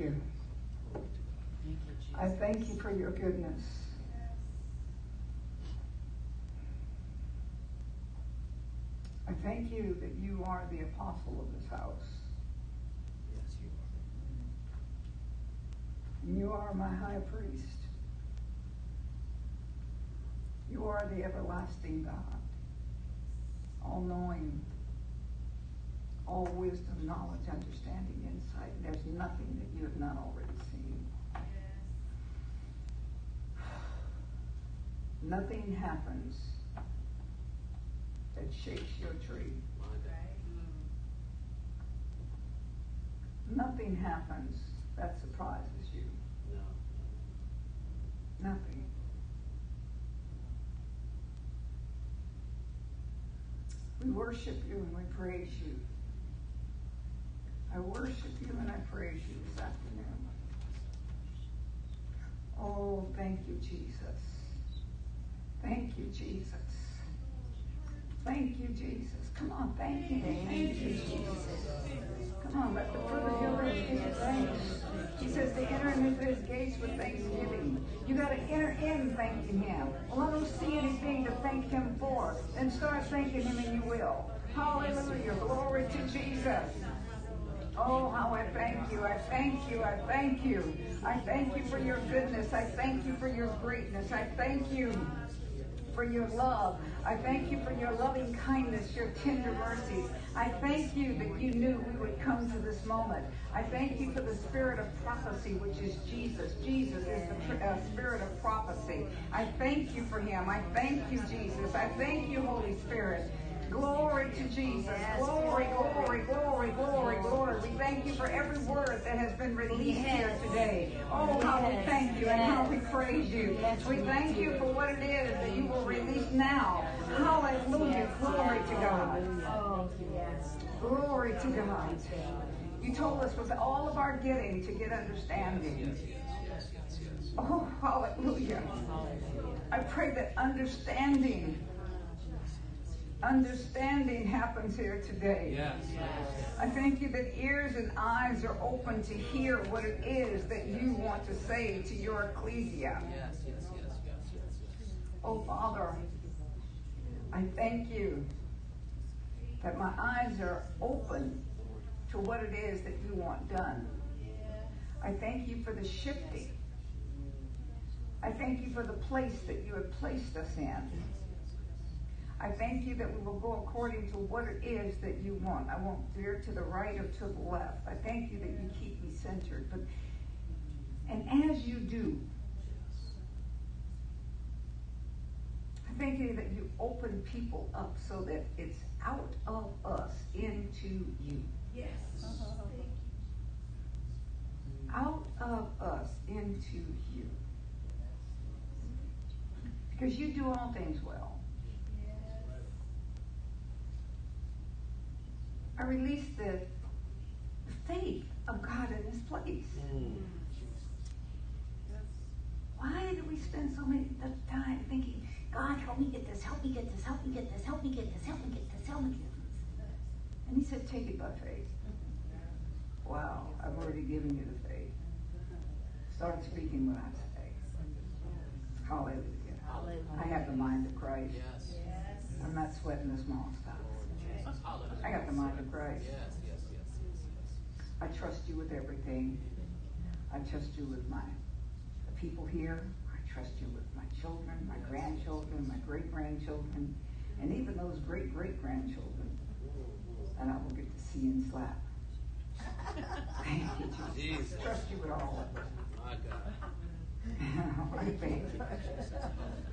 you. I thank you for your goodness. I thank you that you are the apostle of this house. Yes, you are. And you are my high priest. You are the everlasting God, all knowing, all wisdom, knowledge, understanding, insight. There's nothing that you have not already seen. Nothing happens that shakes your tree. Nothing happens that surprises you. No. Nothing. We worship you and we praise you. I worship you and I praise you this afternoon. Oh, thank you, Jesus. Thank you, Jesus. Thank you, Jesus. Come on, thank you. Thank you, Jesus. Come on, let the fruit of your lips give you thanks. He says to enter into his gates with thanksgiving. You got to enter in thanking him. Well, I don't see anything to thank him for. Then start thanking him and you will. Hallelujah. Glory to Jesus. Oh, how I thank you. I thank you. I thank you. I thank you for your goodness. I thank you for your greatness. I thank you for your love. I thank you for your loving kindness, your tender mercies. I thank you that you knew we would come to this moment. I thank you for the spirit of prophecy, which is Jesus. Jesus is the uh, spirit of prophecy. I thank you for him. I thank you, Jesus. I thank you, Holy Spirit. Glory to Jesus. Glory, glory, glory, glory, glory. We thank you for every word that has been released here today. Oh, how we thank you and how we praise you. We thank you for what it is that you will release now. Hallelujah. Glory to God. Glory to God. You told us with all of our getting to get understanding. Oh, hallelujah. I pray that understanding understanding happens here today. Yes. I thank you that ears and eyes are open to hear what it is that you want to say to your ecclesia. Yes, yes, yes, yes, yes, yes. Oh, Father, I thank you that my eyes are open to what it is that you want done. I thank you for the shifting. I thank you for the place that you have placed us in. I thank you that we will go according to what it is that you want. I won't veer to the right or to the left. I thank you that you keep me centered. But and as you do, I thank you that you open people up so that it's out of us into you. Yes. Out of us into you. Because you do all things well. I release the faith of God in this place. Mm. Why do we spend so much time thinking, God, help me get this, help me get this, help me get this, help me get this, help me get this, help me get this? And he said, take it by faith. Wow, I've already given you the faith. Start speaking what I say. Hallelujah. I have the mind of Christ. Yes. I'm not sweating the small stuff. I got the mind of Christ. Yes, yes, yes, yes, I trust you with everything. I trust you with my people here. I trust you with my children, my grandchildren, my great grandchildren, and even those great great grandchildren that I will get to see and slap. Thank you, Jesus. I trust you with all of it. My God. I thank you.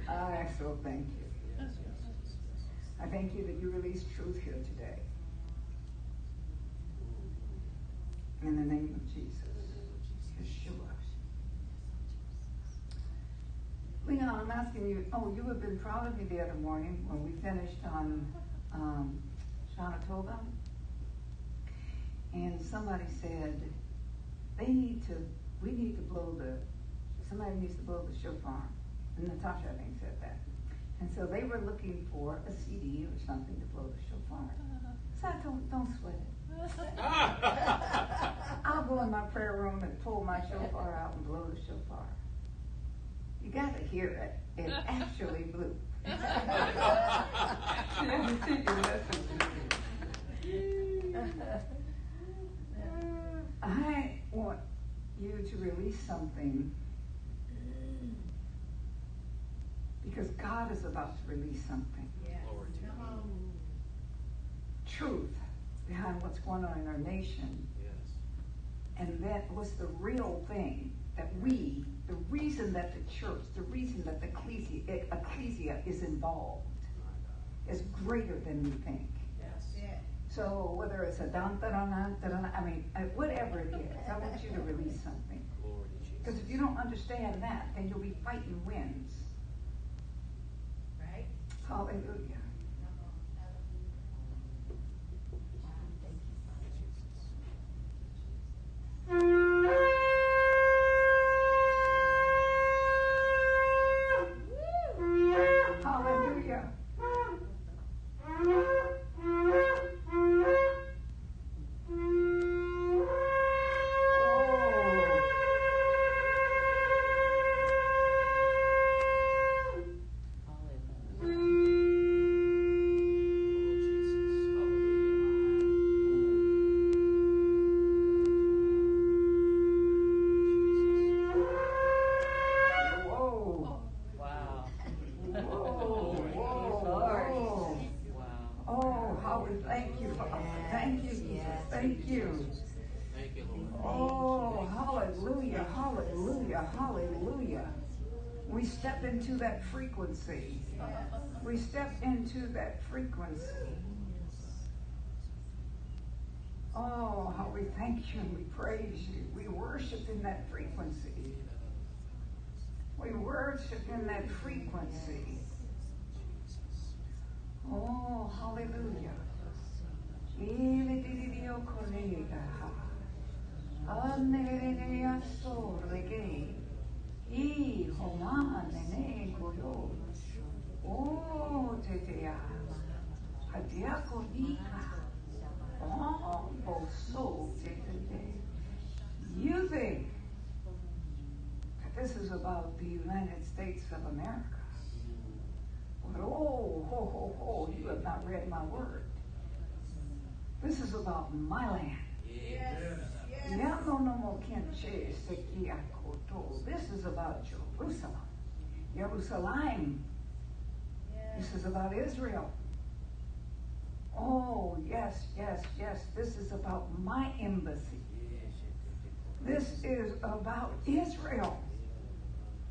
I so thank you. Yes, yes, yes, yes. I thank you that you released truth here today. In the name of Jesus. Yeshua. Leon, I'm asking you, oh, you have been proud of me the other morning when we finished on um, Shanatoga. And somebody said, they need to, we need to blow the, somebody needs to blow the shofar. And Natasha, I think, said that. And so they were looking for a CD or something to blow the shofar. So I don't, don't sweat it. I'll go in my prayer room and pull my shofar out and blow the shofar. You got to hear it. It actually blew. I want you to release something because God is about to release something. Glory to Truth behind what's going on in our nation. Yes. And that was the real thing that we, the reason that the church, the reason that the ecclesia, ecclesia is involved is greater than we think. Yes. So whether it's a dun dun dun dun dun, dun, I mean, uh, whatever it is, I want you to release something. Glory to Jesus. Because if you don't understand that, then you'll be fighting winds. Hallelujah. Frequency. We step into that frequency. Oh, how we thank you and we praise you. We worship in that frequency. We worship in that frequency. Oh, hallelujah. Oh, tetea. Hadiakonika. Oh, boso tetete. You think that this is about the United States of America. But oh, ho, ho, ho, you have not read my word. This is about my land. Yes. Ya no no mo kenche seki akoto. This is about Jerusalem. Jerusalem. This is about Israel. Oh, yes, yes, yes. This is about my embassy. This is about Israel.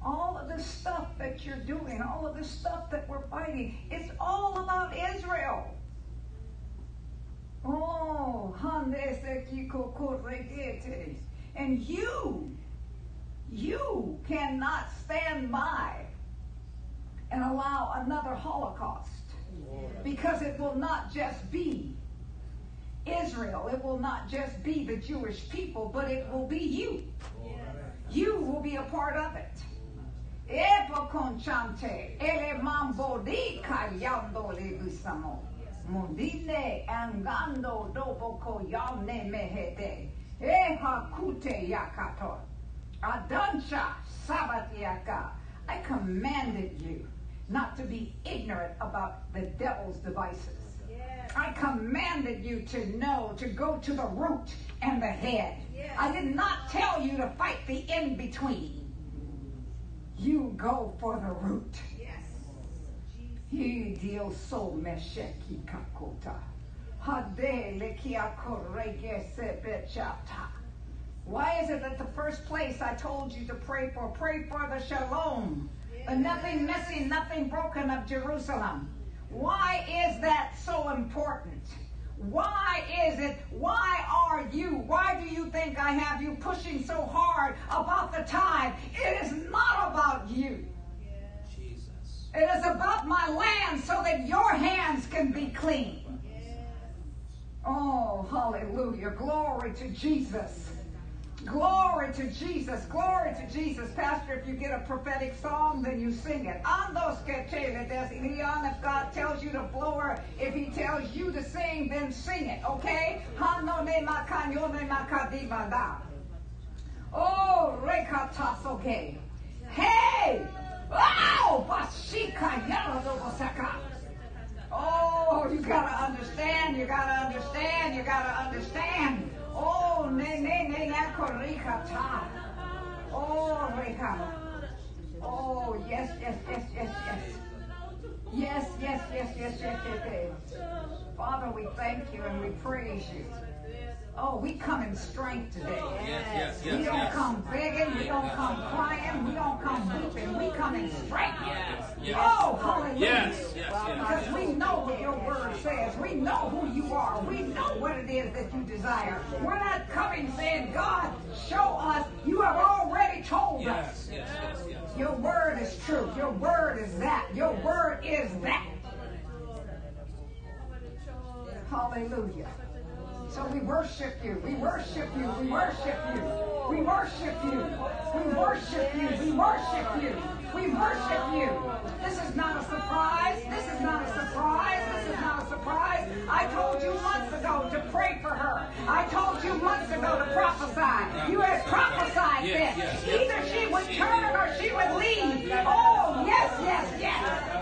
All of the stuff that you're doing, all of the stuff that we're fighting, it's all about Israel. Oh, and you, you cannot stand by and allow another Holocaust because it will not just be Israel, it will not just be the Jewish people, but it will be you. You will be a part of it. Ele mambo di le. Mundine angando dopo koyane mehete. Eha kute yakato. Adansha sabatiaka. I commanded you not to be ignorant about the devil's devices. I commanded you to know to go to the root and the head. I did not tell you to fight the in between. You go for the root. He deal so mesheki kakota. Hade lekiakorege sebechata. Why is it that the first place I told you to pray for, pray for the shalom, the nothing missing, nothing broken of Jerusalem? Why is that so important? Why is it? Why are you? Why do you think I have you pushing so hard about the time? It is not about you. It is about my land so that your hands can be clean. Oh, hallelujah. Glory to Jesus. Glory to Jesus. Glory to Jesus. Pastor, if you get a prophetic song, then you sing it. Andos que Leon, if God tells you to blow her, if he tells you to sing, then sing it, okay? Hano ne makanyo ne makadibada. Oh, rekatasoke. Hey! Oh, bashika yellow Oh, you gotta understand, you gotta understand, you gotta understand. Oh, ne ne ne na korikata. Oh, rekata. Oh, yes, yes, yes, yes, yes. Yes, yes, yes, yes, yes, yes, yes. Father, we thank you and we praise you. Oh, we come in strength today. Yes, yes, yes, We don't yes. come begging, we don't come crying, we don't come weeping, we come in strength. yes. Oh, hallelujah. Yes, yes, Because yes. we know what your word says. We know who you are. We know what it is that you desire. We're not coming saying, God, show us. You have already told us. Yes, yes, yes, yes. Your word is true. Your word is that. Your word is that. Hallelujah. So we worship you. We worship you. We worship you. We worship you. We worship you. We worship you. We worship you. This is not a surprise. This is not a surprise. This is not a surprise. I told you months ago to pray for her. I told you months ago to prophesy. You had prophesied Yes, this. yes, yes. Either she would turn or she would leave. Oh, yes, yes, yes.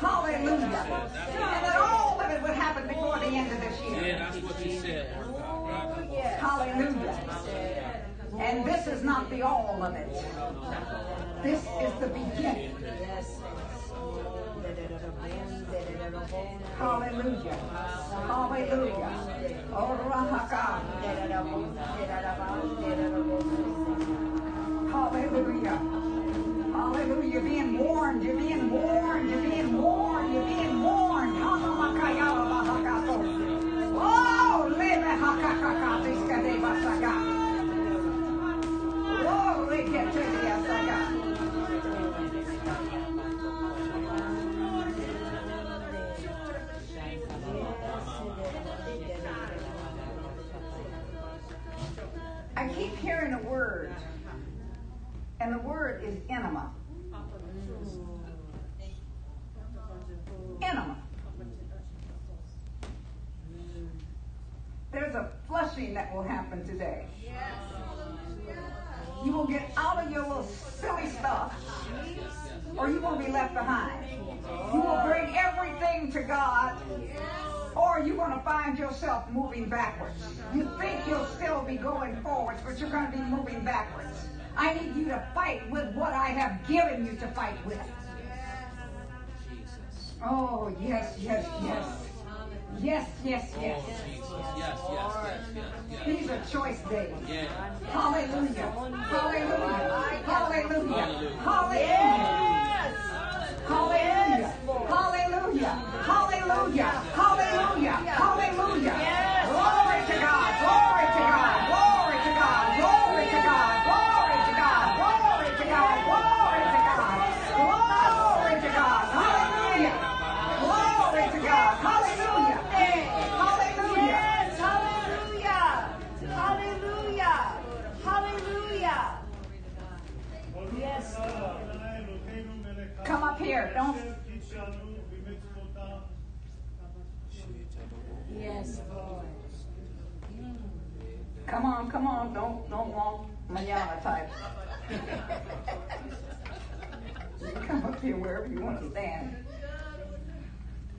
Hallelujah. And that all of it would happen before the end of this Yeah, year. that's what you said. Hallelujah. And this is not the all of it. This is the beginning. Hallelujah. Hallelujah. Oh. Hallelujah. Hallelujah. You're being warned. You're being warned. You're being warned. You're being warned. Oh, lebe hakakakatiskadebasaka. Oh, reketebiasaga. I keep hearing a word, and the word is enema. Enema. There's a flushing that will happen today. You will get out of your little silly stuff, or you will be left behind. You will bring everything to God, or you're going to find yourself moving backwards. You think you'll still be going forwards, but you're going to be moving backwards. I need you to fight with what I have given you to fight with. Oh, yes, yes, yes. Yes, yes, Oh, yes. Jesus. Yes, yes, yes, yes, yes. These are choice days. Yeah. Hallelujah. Hallelujah. Hallelujah. Hallelujah. Hallelujah. Hallelujah. Hallelujah. Hallelujah. Hallelujah. Glory to God. Glory to God. Glory to God. Glory to God. Glory to God. Glory to God. Glory to God. Glory to God. Hallelujah. Glory to God. Hallelujah. Hallelujah. Yes, hallelujah. Hallelujah. Hallelujah. Yes, Come up here. Don't. Yes, Lord. Come on. Come on. Don't. Don't walk manana type. You come up here wherever you want to stand.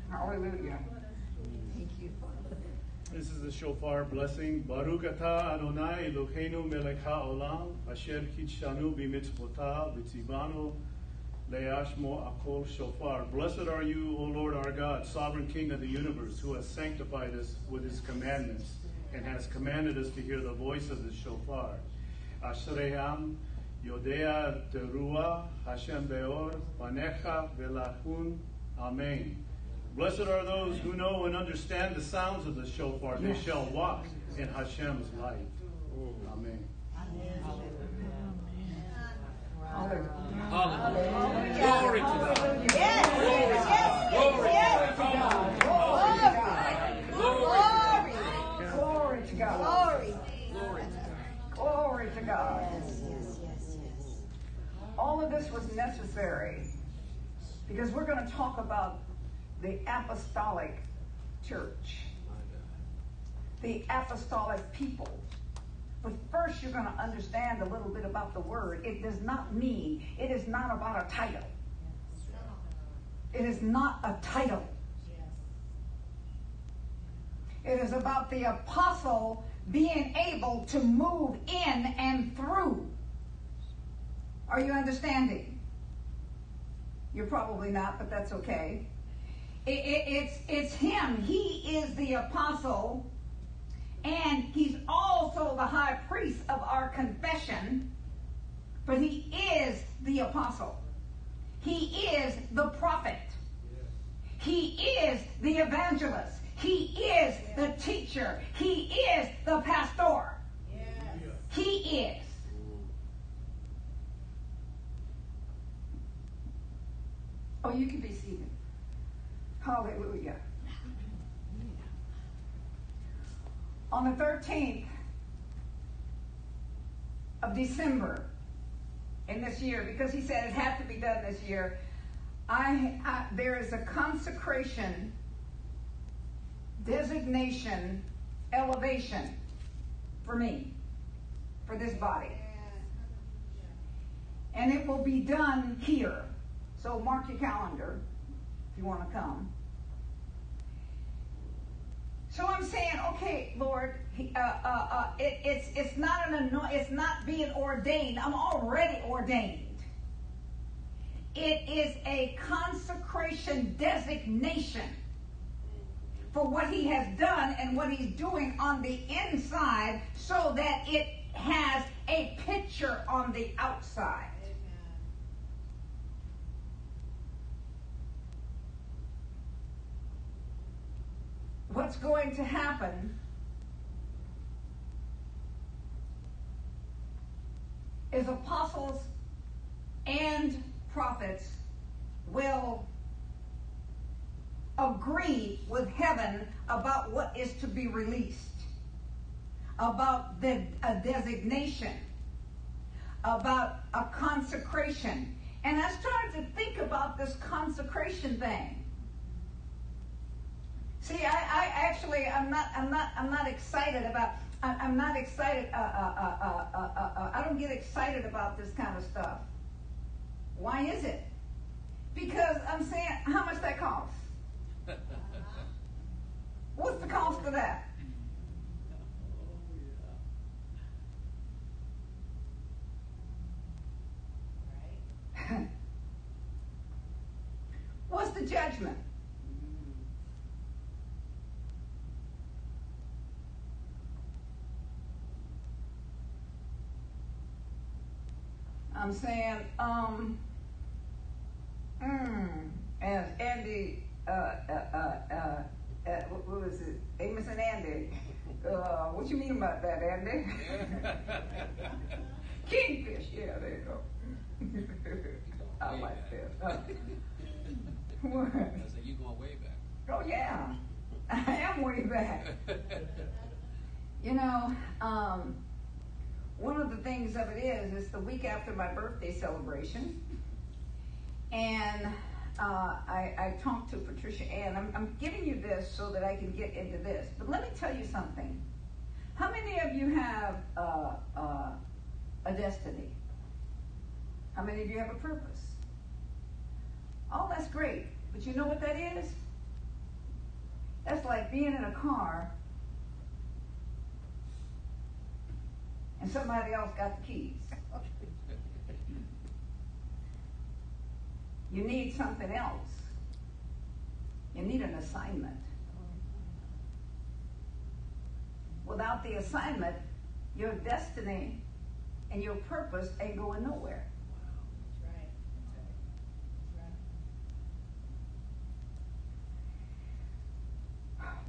Hallelujah. Thank you, Father. This is the shofar blessing. Baruch atah Adonai Eloheinu melech haolam asher kitshanu b'mitzvotav v'tzivanu le'ashmo akol shofar. Blessed are you, O Lord our God, sovereign King of the universe, who has sanctified us with his commandments and has commanded us to hear the voice of the shofar. Ashreham Yodea Teruah Hashem Beor Panecha Velachun Amen. Blessed are those who know and understand the sounds of the shofar. They shall walk in Hashem's light. Amen. Hallelujah. Hallelujah. Glory to God. Yes, yes, Glory yes, to God. yes. Glory. Glory. Glory to God. Glory. Glory to God. to God. Yes, yes, yes, yes. All of this was necessary because we're going to talk about the apostolic church, the apostolic people. But first, you're going to understand a little bit about the word. It does not mean, it is not about a title. It is not a title. It is about the apostle being able to move in and through. Are you understanding? You're probably not, but that's okay. It, it, it's, it's him. He is the apostle, and he's also the high priest of our confession, but he is the apostle. He is the prophet. He is the evangelist. He is the teacher. He is the pastor. He is. Oh, you can be seated. Hallelujah. On the 13th of December in this year, because he said it had to be done this year, I, I there is a consecration, designation, elevation for me, for this body. And it will be done here. So mark your calendar if you want to come. So I'm saying, okay, Lord, uh, uh, uh, it, it's it's not an it's not being ordained. I'm already ordained. It is a consecration designation for what He has done and what He's doing on the inside, so that it has a picture on the outside. what's going to happen is apostles and prophets will agree with heaven about what is to be released, about the, a designation, about a consecration. And I started to think about this consecration thing. See, I, I actually, I'm not, I'm not, I'm not excited about. I, I'm not excited. Uh, uh, uh, uh, I don't get excited about this kind of stuff. Why is it? Because I'm saying, how much that costs? What's the cost of that? What's the judgment? I'm saying, um, mm, as Andy, uh, uh, uh, uh, what, what was it? Amos and Andy. Uh, what you mean about that, Andy? Kingfish, yeah, there you go. I like that. what? I said, you going way back. Oh yeah, I am way back. you know, um, one of the things of it is, it's the week after my birthday celebration. And uh, I, I, talked to Patricia Ann. I'm, I'm, giving you this so that I can get into this. But let me tell you something. How many of you have uh, uh, a destiny? How many of you have a purpose? Oh, that's great. But you know what that is? That's like being in a car and somebody else got the keys. you need something else. You need an assignment. Without the assignment, your destiny and your purpose ain't going nowhere.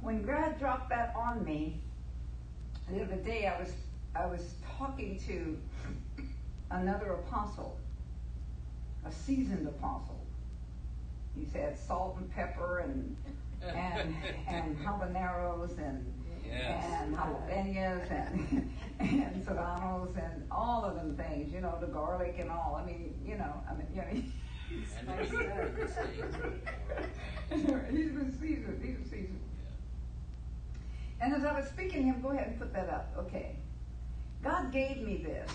When God dropped that on me, the other day I was I was talking to another apostle, a seasoned apostle. He's had salt and pepper and and and habaneros and Yes. and jalapenos and and serranos and all of them things, you know, the garlic and all. I mean, you know, I mean, you know. And the meat, the steak. he's been seasoned. He's been seasoned. Yeah. And as I was speaking to him, go ahead and put that up. Okay. God gave me this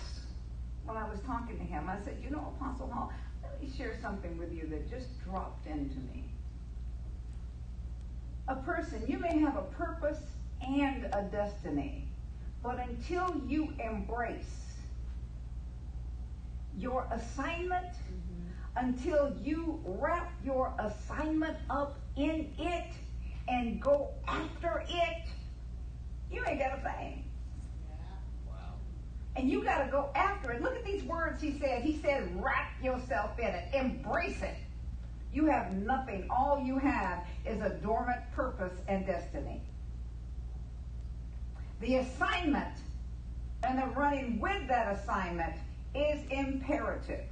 when I was talking to him. I said, you know, Apostle Hall, let me share something with you that just dropped into me. A person, you may have a purpose and a destiny, but until you embrace your assignment, mm-hmm. until you wrap your assignment up in it and go after it, you ain't got a thing. And you got to go after it. Look at these words he said. He said, wrap yourself in it, embrace it. You have nothing. All you have is a dormant purpose and destiny. The assignment and the running with that assignment is imperative.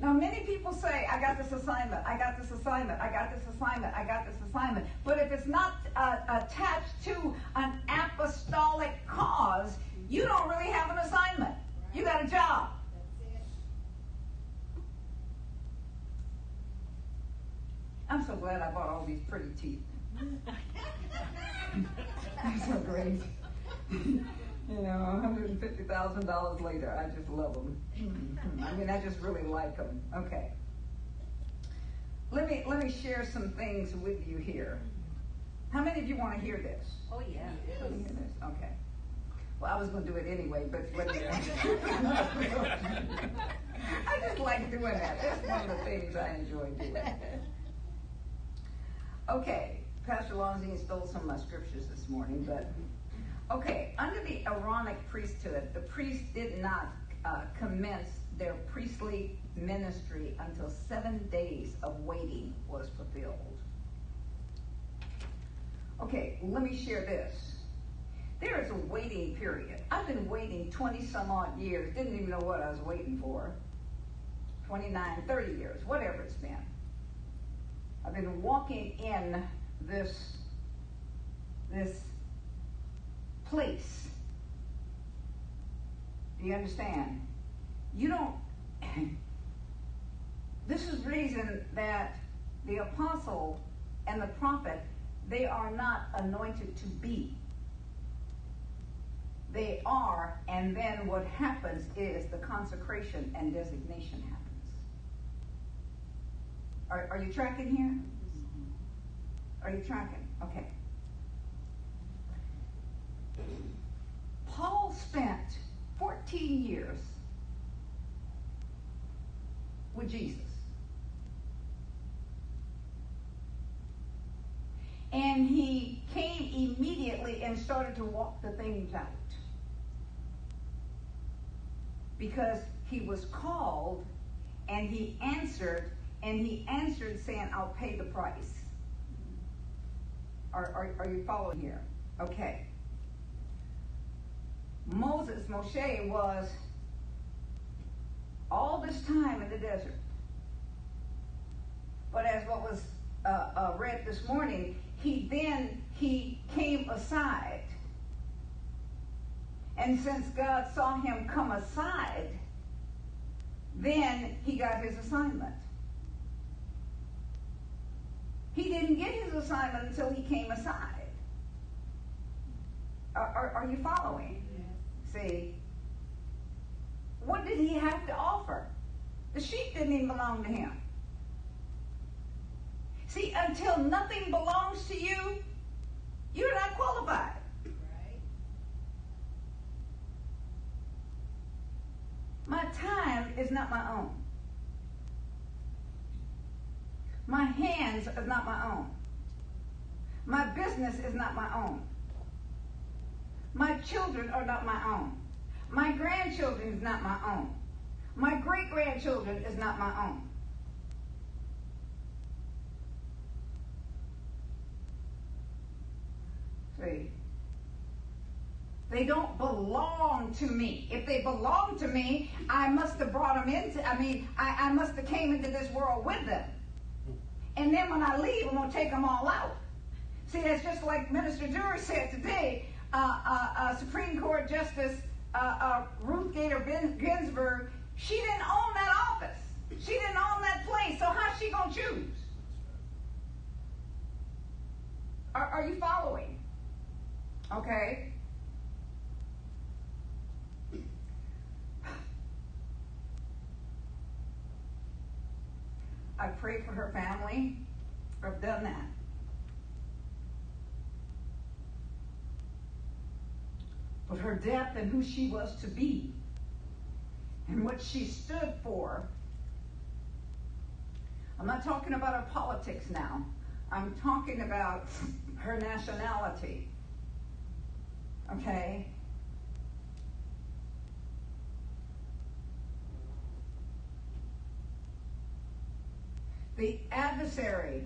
Now, many people say, I got this assignment, I got this assignment, I got this assignment, I got this assignment. But if it's not uh, attached to an apostolic cause, you don't really have an assignment. You got a job. I'm so glad I bought all these pretty teeth. They're so great. you know, $150,000 later, I just love them. I mean, I just really like them. Okay. Let me let me share some things with you here. How many of you want to hear this? Oh, yeah. Want to hear this? Okay. Well, I was going to do it anyway, but I just like doing that. That's one of the things I enjoy doing. Okay, Pastor Lonzine stole some of my scriptures this morning, but okay, under the Aaronic priesthood, the priest did not uh, commence their priestly ministry until seven days of waiting was fulfilled. Okay, let me share this. There is a waiting period. I've been waiting 20 some odd years, didn't even know what I was waiting for. 29, 30 years, whatever it's been. I've been walking in this this place. Do you understand? You don't this is reason that the apostle and the prophet they are not anointed to be. They are, and then what happens is the consecration and designation happens. Are, are you tracking here? Are you tracking? Okay. Paul spent 14 years with Jesus. And he came immediately and started to walk the things out. Because he was called and he answered, and he answered saying, I'll pay the price. Are, are, are you following here? Okay. Moses, Moshe, was all this time in the desert. But as what was uh, uh, read this morning, he then he came aside. And since God saw him come aside, then he got his assignment. He didn't get his assignment until he came aside. Are, are, are you following? See? What did he have to offer? The sheep didn't even belong to him. See, until nothing belongs to you, you're not qualified. My time is not my own. My hands are not my own. My business is not my own. My children are not my own. My grandchildren is not my own. My great grandchildren is not my own. See? They don't belong to me. If they belong to me, I must have brought them into, I mean, I, I must have came into this world with them. And then when I leave, I'm going to take them all out. See, that's just like Minister Jury said today. Uh, uh, uh, Supreme Court Justice uh, uh, Ruth Bader Ginsburg, she didn't own that office. She didn't own that place. So how's she gonna choose? Are, are you following? Okay. I prayed for her family. I've done that. But her death and who she was to be and what she stood for. I'm not talking about her politics now. I'm talking about her nationality. Okay? The adversary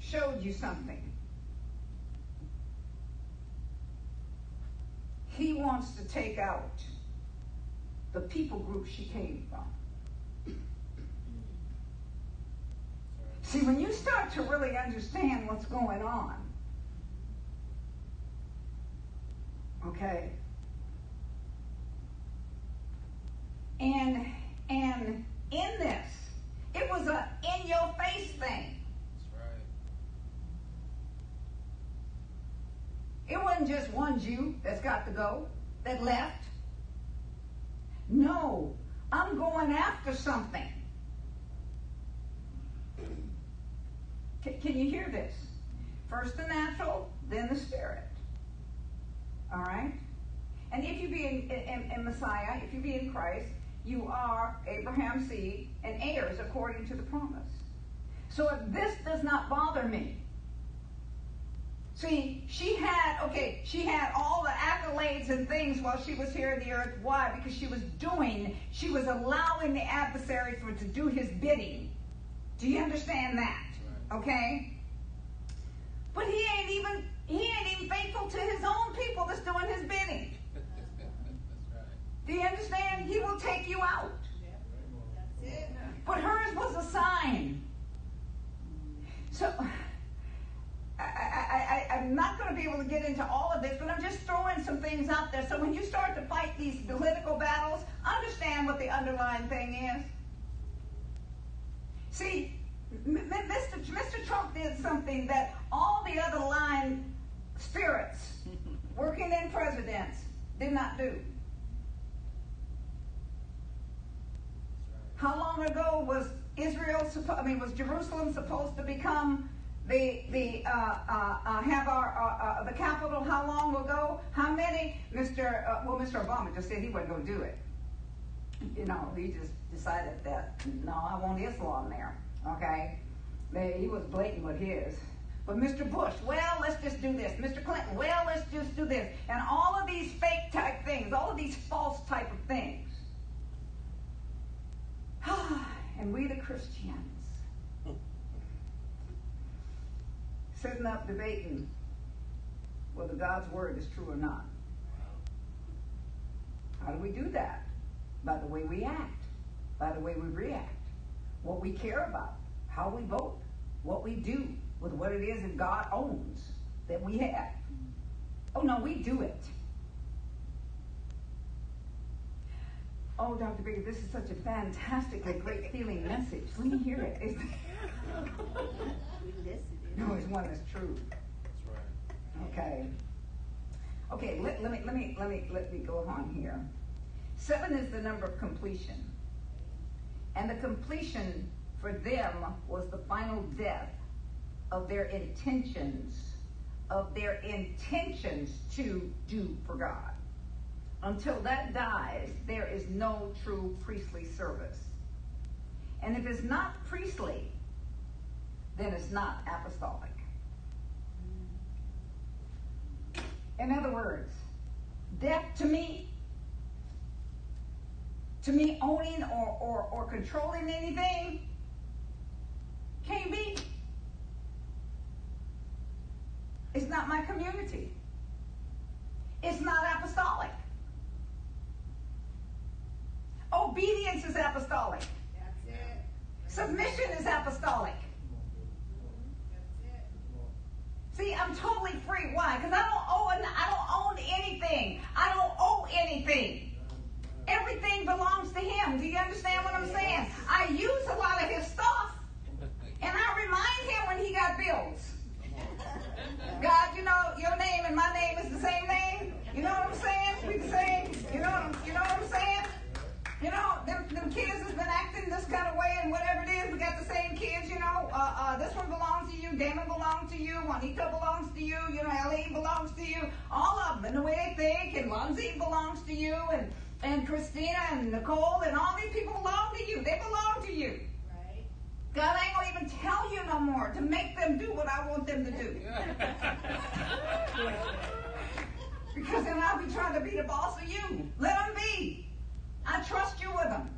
showed you something. He wants to take out the people group she came from. See, when you start to really understand what's going on, okay, and and in this, it was a in your face thing. It wasn't just one Jew that's got to go, that left. No, I'm going after something. Can, can you hear this? First the natural, then the spirit. All right? And if you be in, in, in Messiah, if you be in Christ, you are Abraham's seed and heirs according to the promise. So if this does not bother me, See, she had, okay, she had all the accolades and things while she was here on the earth. Why? Because she was doing, she was allowing the adversary for to do his bidding. Do you understand that? Okay? But he ain't even, he ain't even faithful to his own people that's doing his bidding. Do you understand? He will take you out. But hers was a sign. So I, I, I'm not going to be able to get into all of this, but I'm just throwing some things out there. So when you start to fight these political battles, understand what the underlying thing is. See, Mr. Mr. Trump did something that all the other line spirits working in presidents did not do. How long ago was Israel, I mean, was Jerusalem supposed to become the the uh, uh, uh, have our uh, uh, the capital how long ago? How many? Mr. Uh, well, Mr. Obama just said he wasn't going to do it. You know, he just decided that no, I want Islam there. Okay, he was blatant with his. But Mr. Bush, well, let's just do this. Mr. Clinton, well, let's just do this. And all of these fake type things, all of these false type of things. and we the Christians sitting up debating whether God's word is true or not. How do we do that? By the way we act, by the way we react, what we care about, how we vote, what we do with what it is that God owns that we have. Oh no, we do it. Oh, Dr. Baker, this is such a fantastically great feeling message. Let me hear it. No, it's one that's true. That's right. Okay. Okay, let, let me let me let me let me go on here. Seven is the number of completion. And the completion for them was the final death of their intentions, of their intentions to do for God. Until that dies, there is no true priestly service. And if it's not priestly, then it's not apostolic. In other words, death to me, to me owning or, or, or controlling anything, can't be. It's not my community. It's not apostolic. Obedience is apostolic. Submission is apostolic. see, I'm totally free. Why? Because I don't owe I don't own anything. I don't owe anything. Everything belongs to him. Do you understand what I'm saying? I use a lot of his stuff. And I remind him when he got bills. God, you know, your name and my name is the same name. You know what I'm saying? We the same. You know you know what I'm saying? You know, them, them kids has been acting this kind of way and whatever it is, we got the same kids, you know. Uh, uh, this one belongs to you, Damon belongs to you, Juanita belongs to you, you know, Eileen belongs to you, all of them, and the way they think, and Lindsay belongs to you, and, and Christina and Nicole, and all these people belong to you. They belong to you. Right. God ain't gonna even tell you no more to make them do what I want them to do. because then I'll be trying to be the boss of you. Let them be. I trust you with them.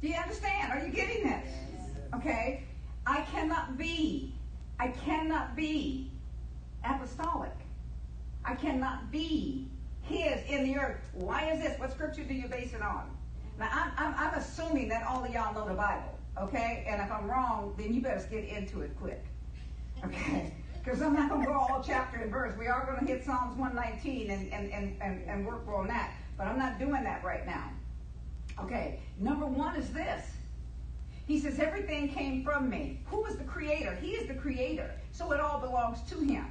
Do you understand? Are you getting this? Okay? I cannot be, I cannot be apostolic. I cannot be his in the earth. Why is this? What scripture do you base it on? Now, I'm, I'm, I'm assuming that all of y'all know the Bible, okay? And if I'm wrong, then you better get into it quick, okay? Because I'm not going to go all chapter and verse. We are going to hit Psalms 119 and, and, and, and, and work on that. But I'm not doing that right now. Okay, number one is this. He says, Everything came from me. Who is the creator? He is the creator. So it all belongs to him.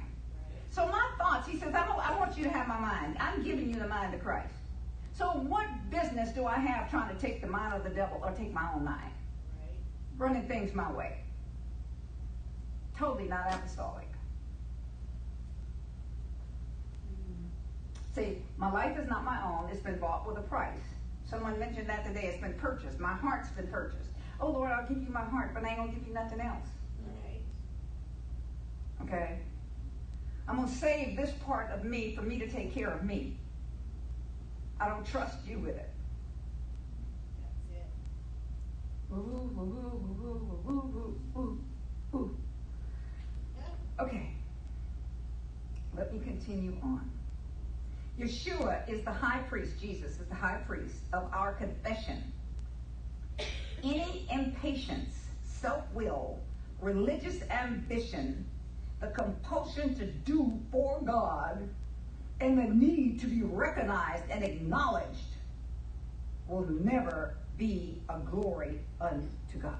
So my thoughts, he says, I, I want you to have my mind. I'm giving you the mind of Christ. So what business do I have trying to take the mind of the devil or take my own mind? Running things my way. Totally not apostolic. See, my life is not my own. It's been bought with a price. Someone mentioned that today. It's been purchased. My heart's been purchased. Oh, Lord, I'll give you my heart, but I ain't going to give you nothing else. Right. Okay? I'm going to save this part of me for me to take care of me. I don't trust you with it. That's it. Ooh, ooh, ooh, ooh, ooh, ooh, ooh, ooh. Okay. Let me continue on. Yeshua is the high priest, Jesus is the high priest of our confession. Any impatience, self will, religious ambition, the compulsion to do for God, and the need to be recognized and acknowledged will never be a glory unto God.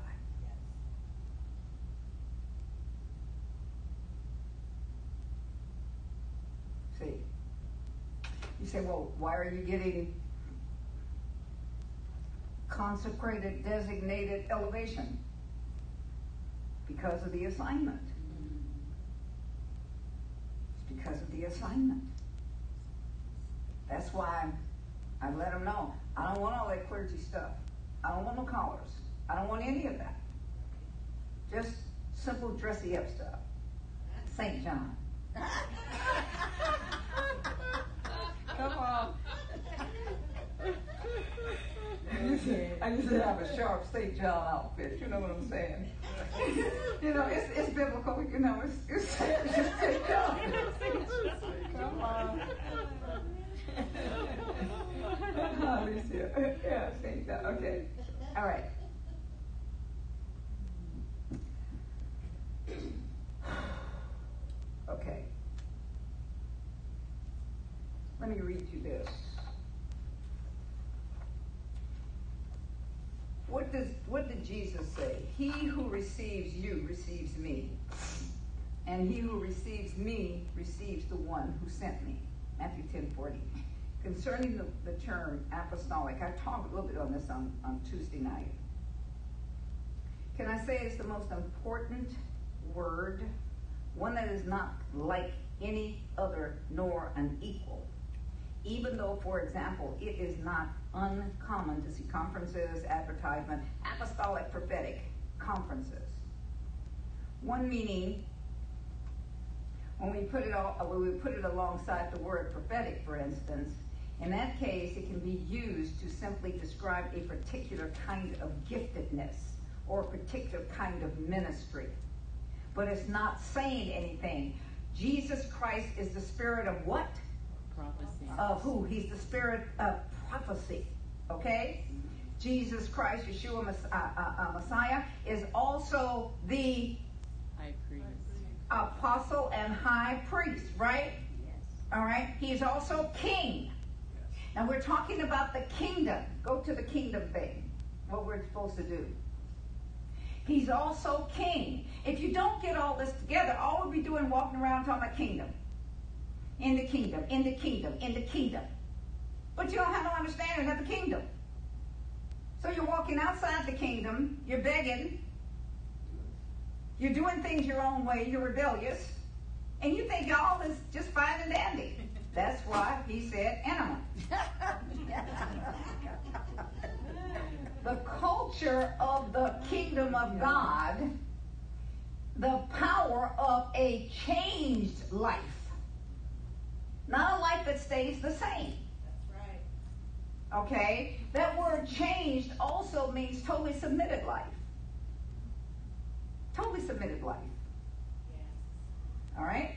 See? You say, well, why are you getting consecrated, designated elevation? Because of the assignment. It's because of the assignment. That's why I let them know. I don't want all that clergy stuff. I don't want no collars. I don't want any of that. Just simple dressy up stuff. St. John. Come on. I used to have a sharp St. John outfit. You know what I'm saying? you know, it's, it's biblical. You know, it's, it's, it's St. John. Come on. Oh, Alicia. Yeah, St. John. Okay. All right. Okay. Let me read you this. What does what did Jesus say? He who receives you receives me. And he who receives me receives the one who sent me. Matthew 10 40. Concerning the, the term apostolic, I talked a little bit on this on, on Tuesday night. Can I say it's the most important word, one that is not like any other nor an equal? Even though, for example, it is not uncommon to see conferences, advertisement, apostolic prophetic conferences. One meaning, when we put it all, when we put it alongside the word prophetic, for instance, in that case, it can be used to simply describe a particular kind of giftedness or a particular kind of ministry. But it's not saying anything. Jesus Christ is the spirit of what? Prophecy. Of who? He's the spirit of prophecy. Okay? Jesus Christ, Yeshua Mess- uh, uh, uh, Messiah, is also the High priest. apostle and high priest, right? Yes. All right. He's also king. Now we're talking about the kingdom. Go to the kingdom thing. What we're supposed to do. He's also king. If you don't get all this together, all we'll be doing walking around talking about kingdom. In the kingdom, in the kingdom, in the kingdom. But you don't have no understanding of the kingdom. So you're walking outside the kingdom, you're begging, you're doing things your own way, you're rebellious, and you think all is just fine and dandy. That's why he said animal. the culture of the kingdom of God, the power of a changed life. Not a life that stays the same. That's right. Okay? That word changed also means totally submitted life. Totally submitted life. Yes. All right?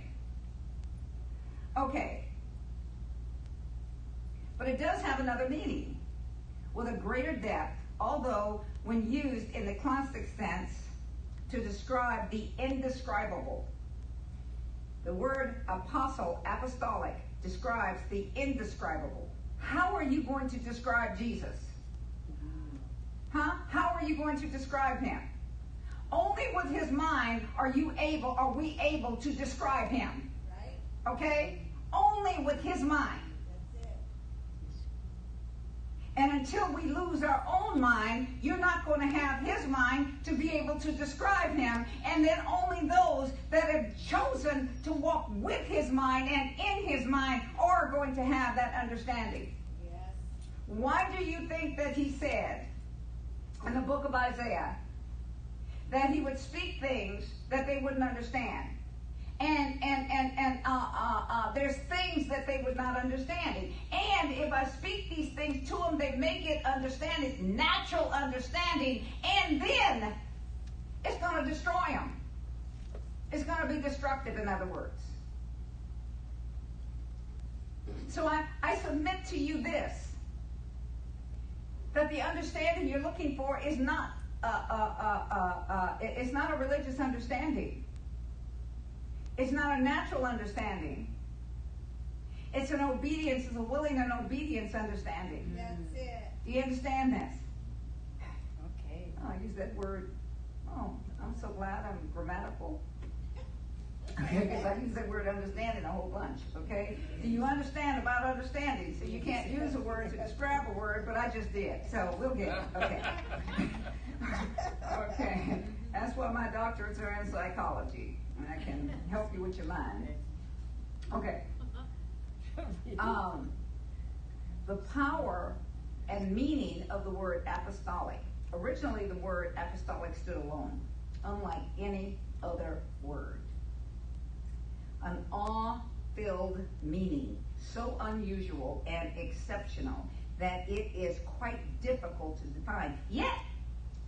Okay. But it does have another meaning with a greater depth, although when used in the classic sense to describe the indescribable. The word apostle, apostolic, describes the indescribable. How are you going to describe Jesus? Huh? How are you going to describe him? Only with his mind are you able, are we able to describe him. Okay? Only with his mind. And until we lose our own mind, you're not going to have his mind to be able to describe him. And then only those that have chosen to walk with his mind and in his mind are going to have that understanding. Yes. Why do you think that he said in the book of Isaiah that he would speak things that they wouldn't understand? And and and and uh, uh, uh, there's things that they would not understand. it. And if I speak these things to them, they make it understand understanding, natural understanding, and then it's going to destroy them. It's going to be destructive, in other words. So I, I submit to you this that the understanding you're looking for is not uh, uh, uh, uh, it's not a religious understanding. It's not a natural understanding. It's an obedience, it's a willing and obedience understanding. That's it. Do you understand this? Okay. Oh, I use that word. Oh, I'm so glad I'm grammatical. Okay, because I use that word understanding a whole bunch, okay? Do you understand about understanding? So you can't use a word to describe a word, but I just did. So we'll get it, okay? okay, that's why my doctorates are in psychology. And I can help you with your mind. Okay. Um, the power and meaning of the word apostolic. Originally, the word apostolic stood alone, unlike any other word. An awe filled meaning, so unusual and exceptional that it is quite difficult to define. Yet,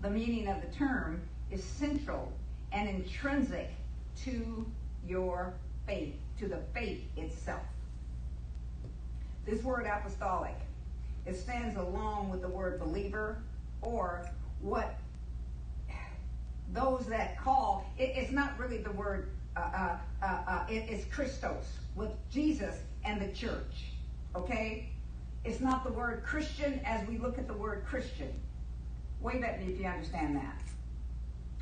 the meaning of the term is central and intrinsic to your faith, to the faith itself. This word apostolic, it stands along with the word believer or what those that call, it, it's not really the word, uh, uh, uh, uh, it, it's Christos with Jesus and the church. Okay? It's not the word Christian as we look at the word Christian. Wave at me if you understand that.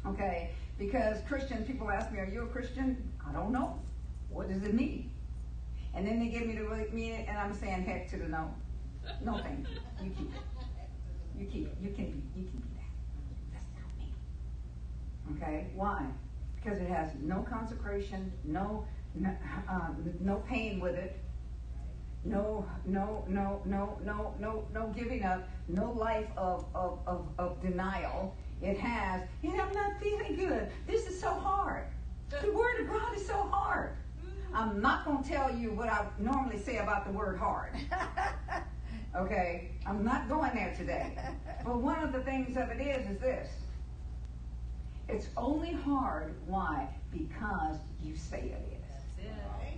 Okay? Because Christian, people ask me, Are you a Christian? I don't know. What does it mean? And then they give me the meaning, and I'm saying heck to the no. No, thank you. You keep it. You keep it. You can be. You can be that. That's not me. Okay. Why? Because it has no consecration, no, no, uh, no pain with it, no, no, no, no, no, no, no giving up, no life of, of, of, of denial. It has, and I'm not feeling good. This is so hard. The word of God is so hard. I'm not going to tell you what I normally say about the word hard. Okay? I'm not going there today. But one of the things of it is, is this. It's only hard. Why? Because you say it is. That's it. Right?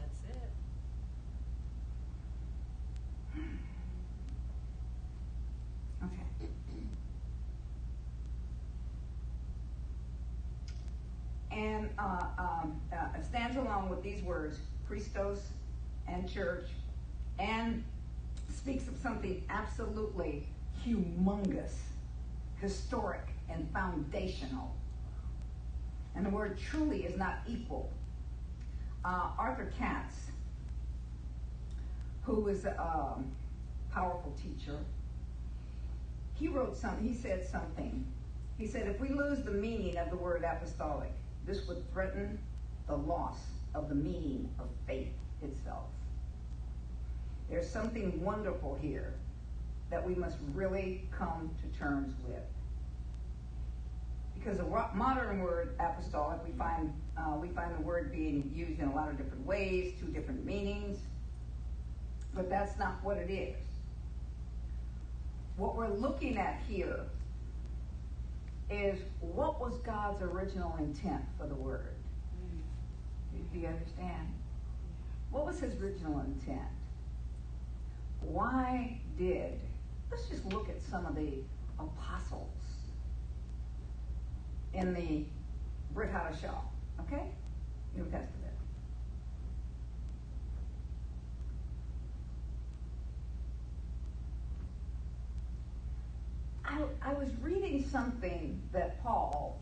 That's it. Okay. and uh, um, uh, stands along with these words, Christos and church, and speaks of something absolutely humongous, historic, and foundational. And the word truly is not equal. Uh, Arthur Katz, who was a um, powerful teacher, he wrote something, he said something. He said, if we lose the meaning of the word apostolic, this would threaten the loss of the meaning of faith itself. There's something wonderful here that we must really come to terms with. Because the modern word apostolic, we find, uh, we find the word being used in a lot of different ways, two different meanings, but that's not what it is. What we're looking at here is what was God's original intent for the word? Do you understand? What was his original intent? Why did, let's just look at some of the apostles in the Brit Hadashah, okay? New Testament. I, I was reading something that Paul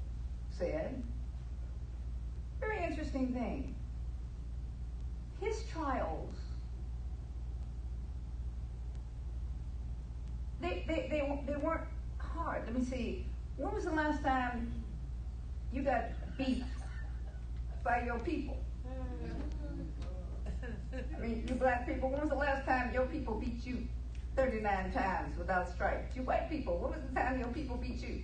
said. Very interesting thing. His trials, they, they, they, they weren't hard. Let me see. When was the last time you got beat by your people? Mm-hmm. I mean, you black people, when was the last time your people beat you? 39 times without stripes. You white people, what was the time your people beat you?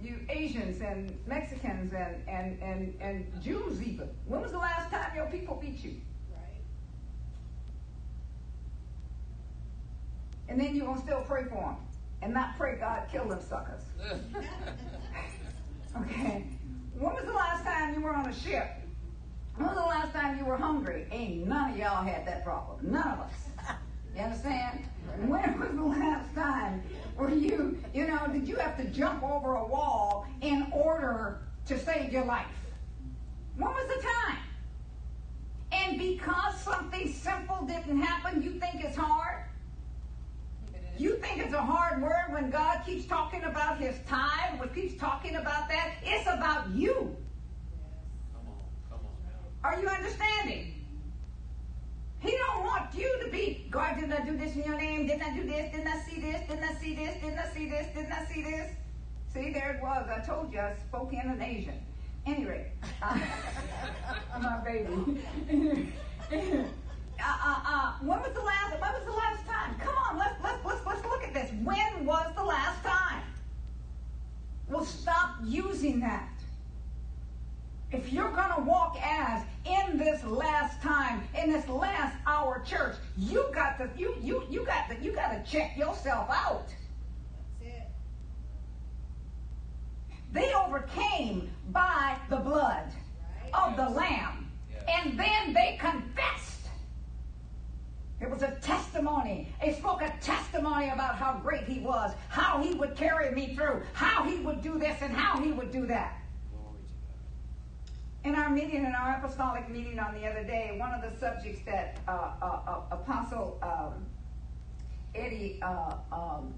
You Asians and Mexicans and, and, and, and Jews even. When was the last time your people beat you? Right. And then you're going to still pray for them and not pray God kill them suckers. okay? When was the last time you were on a ship? When was the last time you were hungry? Ain't none of y'all had that problem. None of us. You understand? When was the last time where you, you know, did you have to jump over a wall in order to save your life? When was the time? And because something simple didn't happen, you think it's hard? You think it's a hard word when God keeps talking about his time, when keeps talking about that? It's about you. Come on, come on. Are you understanding? He don't want you to be, God, didn't I do this in your name? Didn't I do this? Didn't I see this? Didn't I see this? Didn't I see this? Didn't I see this? See, there it was. I told you I spoke in an Asian. Anyway, uh, my baby. uh, uh, uh, when was the last? When was the last time? Come on, let's let's let's let's look at this. When was the last time? Well, stop using that if you're going to walk as in this last time in this last hour church you got to you you you got to you got to check yourself out That's it. they overcame by the blood Right. of the lamb Yes. and then they confessed it was a testimony. They spoke a testimony about how great he was, how he would carry me through, how he would do this and how he would do that. In our meeting, in our apostolic meeting on the other day, one of the subjects that uh, uh, uh, Apostle um, Eddie uh, um,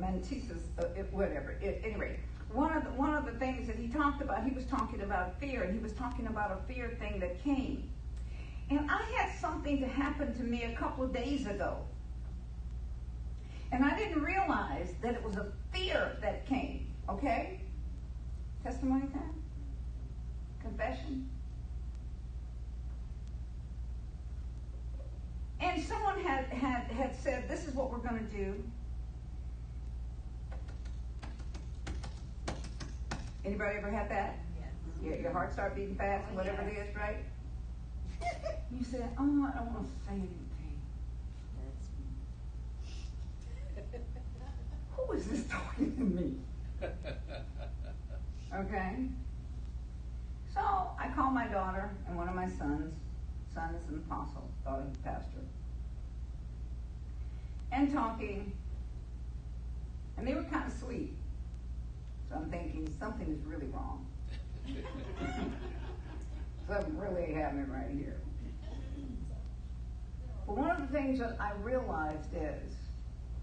Mantises, uh, it- whatever, at any rate, one of the, one of the things that he talked about, he was talking about fear, and he was talking about a fear thing that came. And I had something to happen to me a couple of days ago. And I didn't realize that it was a fear that came, okay? Testimony time? Confession. And someone had, had, had said, This is what we're going to do. Anybody ever had that? Yes. Your, your heart start beating fast, Oh, whatever yes. it is, right? You said, Oh, I don't want to say anything. Who is this talking to me? Okay? So I called my daughter and one of my sons. Son is an apostle, daughter is a pastor. And talking. And they were kind of sweet. So I'm thinking something is really wrong. Something really happening right here. But one of the things that I realized is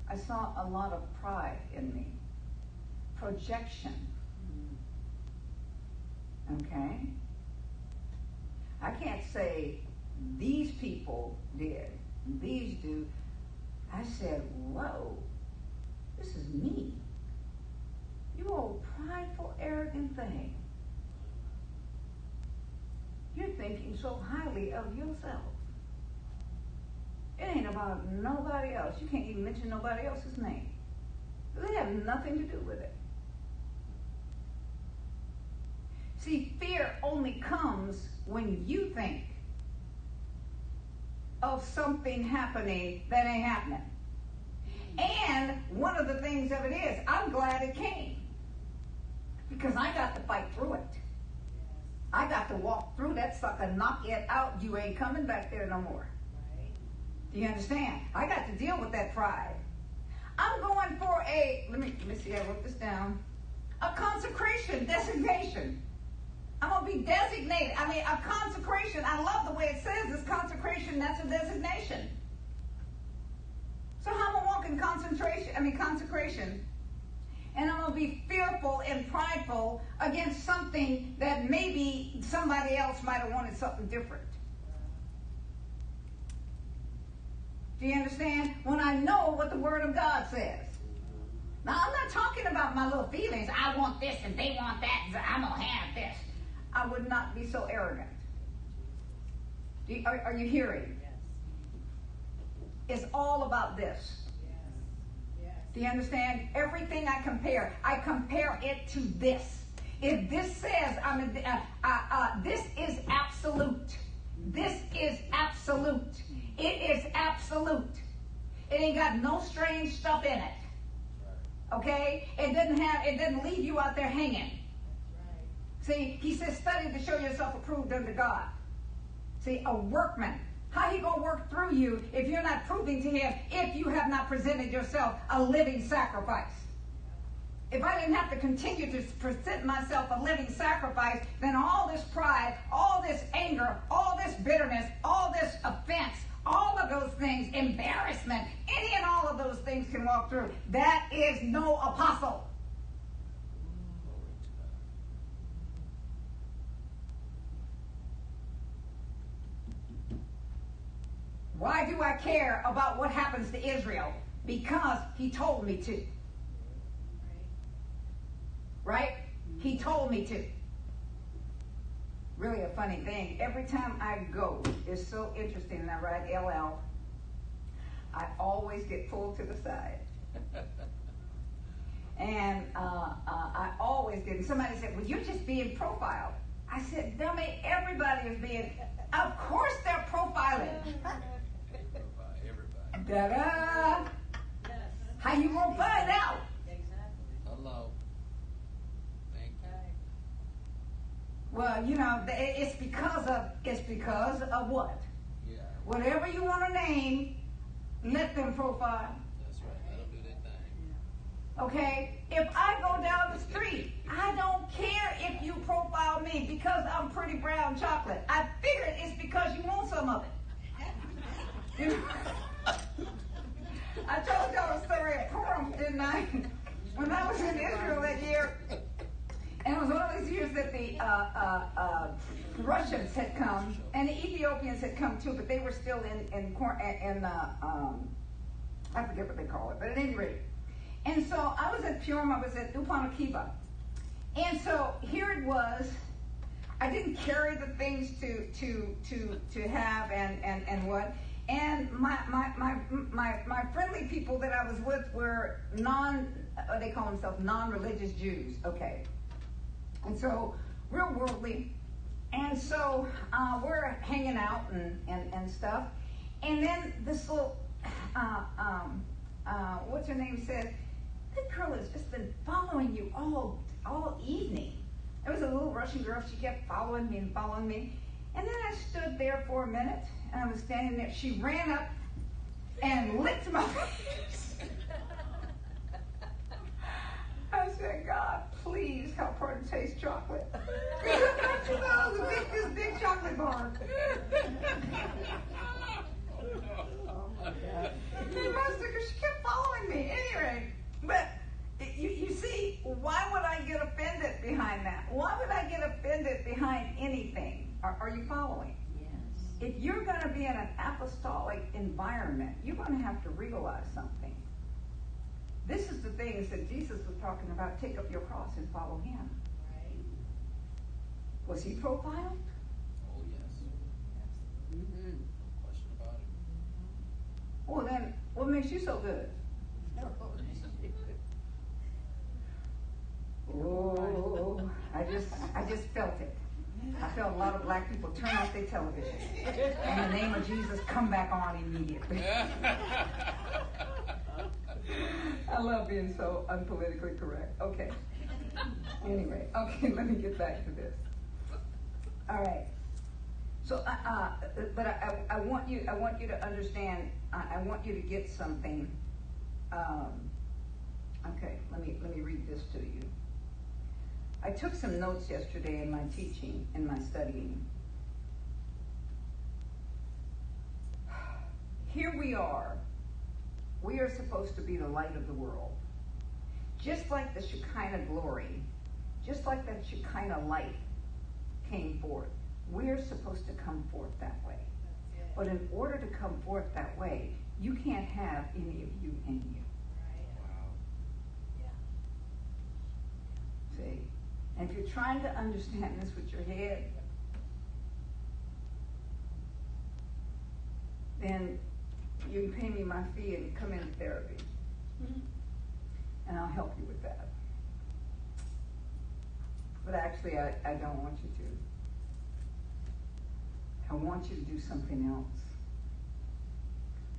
I saw a lot of pride in me, projection. Okay? I can't say these people did, these do. I said, whoa, this is me. You old prideful, arrogant thing. You're thinking so highly of yourself. It ain't about nobody else. You can't even mention nobody else's name. They have nothing to do with it. See, fear only comes when you think of something happening that ain't happening. And one of the things of it is, I'm glad it came. Because I got to fight through it. I got to walk through that sucker, knock it out. You ain't coming back there no more. Do you understand? I got to deal with that pride. I'm going for a, let me, let me see, I wrote this down. A consecration, designation. I'm going to be designated. I mean, a consecration. I love the way it says this consecration, that's a designation. So how am I walking concentration, I mean, consecration? And I'm going to be fearful and prideful against something that maybe somebody else might have wanted something different. Do you understand? When I know what the Word of God says. Now, I'm not talking about my little feelings. I want this and they want that. I'm going to have this. I would not be so arrogant. You, are, are, you hearing? Yes. It's all about this. Yes. Yes. Do you understand? Everything I compare, I compare it to this. If this says I'm a, uh, uh, uh, this is absolute. This is absolute. It is absolute. It ain't got no strange stuff in it. Okay? It doesn't have it doesn't leave you out there hanging. See, he says, study to show yourself approved unto God. See, a workman. How he gonna work through you if you're not proving to him if you have not presented yourself a living sacrifice? If I didn't have to continue to present myself a living sacrifice, then all this pride, all this anger, all this bitterness, all this offense, all of those things, embarrassment, any and all of those things can walk through. That is no apostle. Why do I care about what happens to Israel? Because he told me to. Right? He told me to. Really a funny thing. Every time I go, it's so interesting. And I ride El Al. I always get pulled to the side. and uh, uh, I always get. Somebody said, "Well, you're just being profiled." I said, "Dummy, everybody is being. Of course, they're profiling." Da-da. How you gonna find out? Exactly. Hello. Thank you. Well, you know, it's because of it's because of what? Yeah. Whatever you want to name, let them profile. That's right. Let them do their thing. Okay? If I go down the street, I don't care if you profile me because I'm pretty brown chocolate. I figure it's because you want some of it. I told y'all a story at Purim, didn't I? When I was in Israel that year, and it was one of those years that the uh, uh, uh, Russians had come, and the Ethiopians had come too, but they were still in in, in uh, um, I forget what they call it, but at any rate. And so I was at Purim, I was at Ulpan Akiva. And so here it was. I didn't carry the things to to to to have and and and what. And my, my, my, my, my friendly people that I was with were non, uh, they call themselves non-religious Jews, okay. And so, real worldly. And so, uh, we're hanging out and, and, and stuff. And then this little, uh, um, uh, what's her name said, that girl has just been following you all, all evening. There was a little Russian girl, she kept following me and following me. And then I stood there for a minute and I was standing there. She ran up and licked my face. I said, God, please help her to taste chocolate. thought it was big, this big chocolate bar. oh my God. Because she kept following me. Anyway, but you, you see, why would I get offended behind that? Why would I get offended behind anything? Are, are you following? If you're going to be in an apostolic environment, you're going to have to realize something. This is the things that Jesus was talking about. Take up your cross and follow him. Right. Was he profiled? Oh, yes. Mm-hmm. No question about it. Well, then, what makes you so good? Oh, I just, I just felt it. I felt a lot of black people turn off their television. In the name of Jesus, come back on immediately. I love being so unpolitically correct. Okay. Anyway, okay, let me get back to this. All right. So, uh, uh, but I, I, I want you, I want you to understand. I, I want you to get something. Um, okay, let me let me read this to you. I took some notes yesterday in my teaching, in my studying. Here we are. We are supposed to be the light of the world. Just like the Shekinah glory, just like that Shekinah light came forth, we're supposed to come forth that way. But in order to come forth that way, you can't have any of you in you. Right. Wow. Yeah. See? And if you're trying to understand this with your head, then you can pay me my fee and come into therapy. Mm-hmm. And I'll help you with that. But actually, I, I don't want you to. I want you to do something else.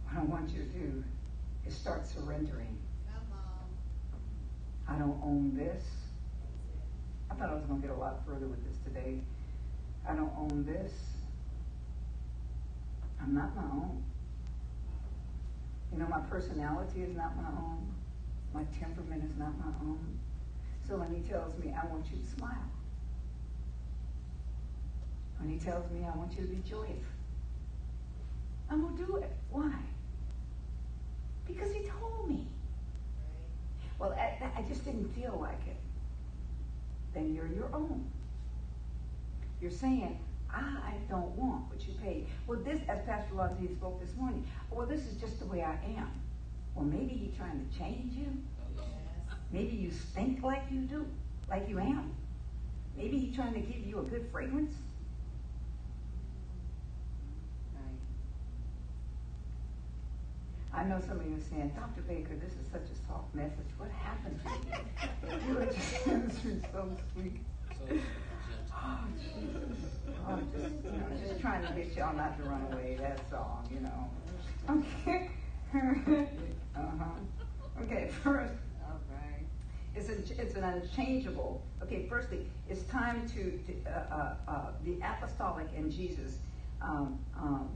What I want you to do is start surrendering. I don't own this. I thought I was going to get a lot further with this today. I don't own this. I'm not my own. You know, my personality is not my own. My temperament is not my own. So when he tells me, I want you to smile. When he tells me, I want you to be joyous, I'm going to do it. Why? Because he told me. Well, I, I just didn't feel like it. Then you're your own. You're saying, I don't want what you paid. Well, this, as Pastor Lonzie spoke this morning, well, this is just the way I am. Well, maybe he's trying to change you. Maybe you stink like you do, like you am. Maybe he's trying to give you a good fragrance. Right. I know some of you are saying, Dr. Baker, this is such a soft message. What happened to you? you are just ministering so sweet. Oh, Jesus. Oh, just, you know, just trying to get y'all not to run away, that's all, you know. Okay. uh-huh. Okay, first, All right. it's, a, it's an unchangeable. Okay, firstly, it's time to, to uh, uh, uh, the apostolic and Jesus um, um,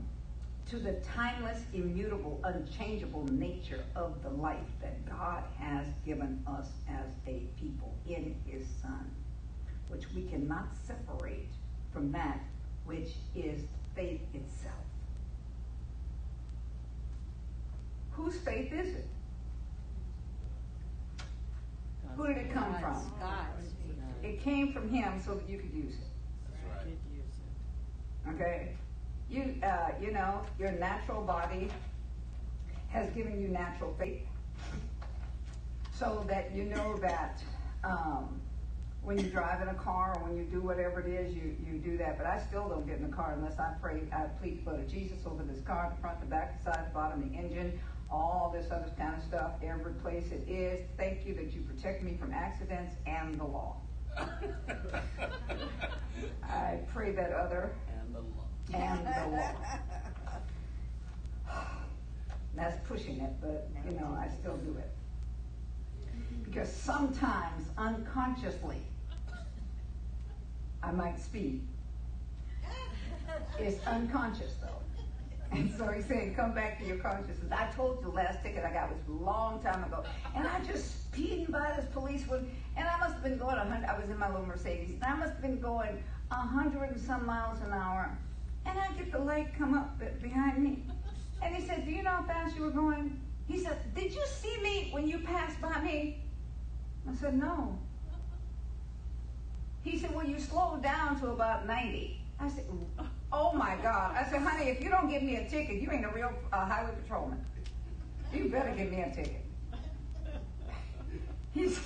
to the timeless, immutable, unchangeable nature of the life that God has given us as a people in His Son, which we cannot separate from that which is faith itself. Whose faith is it? Who did it come God's- from? God's. It came from Him so that you could use it. That's right. Could use it. Okay, you uh, you know your natural body has given you natural faith, so that you know that um, when you drive in a car or when you do whatever it is, you you do that. But I still don't get in the car unless I pray. I plead the blood of Jesus over this car, the front, the back, the side, the bottom, the engine, all this other kind of stuff, every place it is. Thank you that you protect me from accidents and the law. I pray that other and the law. That's pushing it, but you know, I still do it. Because sometimes unconsciously, I might speed. It's unconscious though. And so he's saying, come back to your consciousness. I told you the last ticket I got was a long time ago. And I just speeding by this police one, and I must have been going 100, I was in my little Mercedes, and I must have been going 100 and some miles an hour. And I get the light come up behind me. And he said, do you know how fast you were going? He said, did you see me when you passed by me? I said, no. He said, well, you slowed down to about 90. I said, oh my God. I said, honey, if you don't give me a ticket, you ain't a real uh, highway patrolman. You better give me a ticket. He's,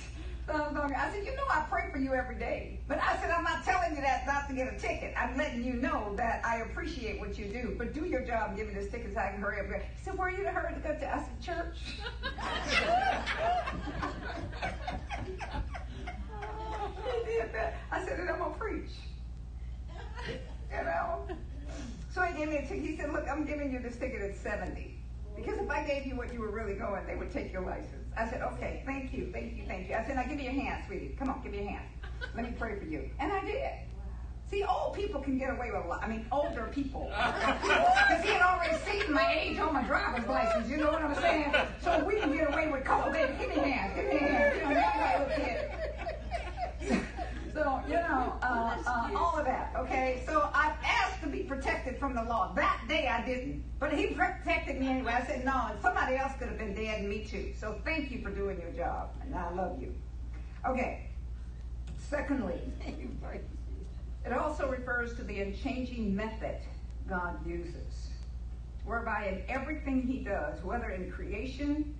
I said, you know I pray for you every day. But I said, I'm not telling you that not to get a ticket. I'm letting you know that I appreciate what you do. But do your job give me this ticket so I can hurry up. He said, where are you to hurry to go to? I said, church. he did that. I said, and I'm going to preach. You know? So he gave me a ticket. He said, look, I'm giving you this ticket at 70. Because if I gave you what you were really going, they would take your license. I said, okay, thank you, thank you, thank you. I said, now give me your hand, sweetie. Come on, give me your hand. Let me pray for you. And I did. See, old people can get away with a lot. I mean, older people. Because he had already seen my age on my driver's license. You know what I'm saying? So we can get away with, come on, baby, give me your hand, give me your hand. You know, that's my little kid. So, you know, uh, uh, all of that, okay? So I asked to be protected from the law. That day I didn't. But he protected me anyway. I said, no, somebody else could have been dead and me too. So thank you for doing your job. And I love you. Okay. Secondly, it also refers to the unchanging method God uses, whereby in everything he does, whether in creation,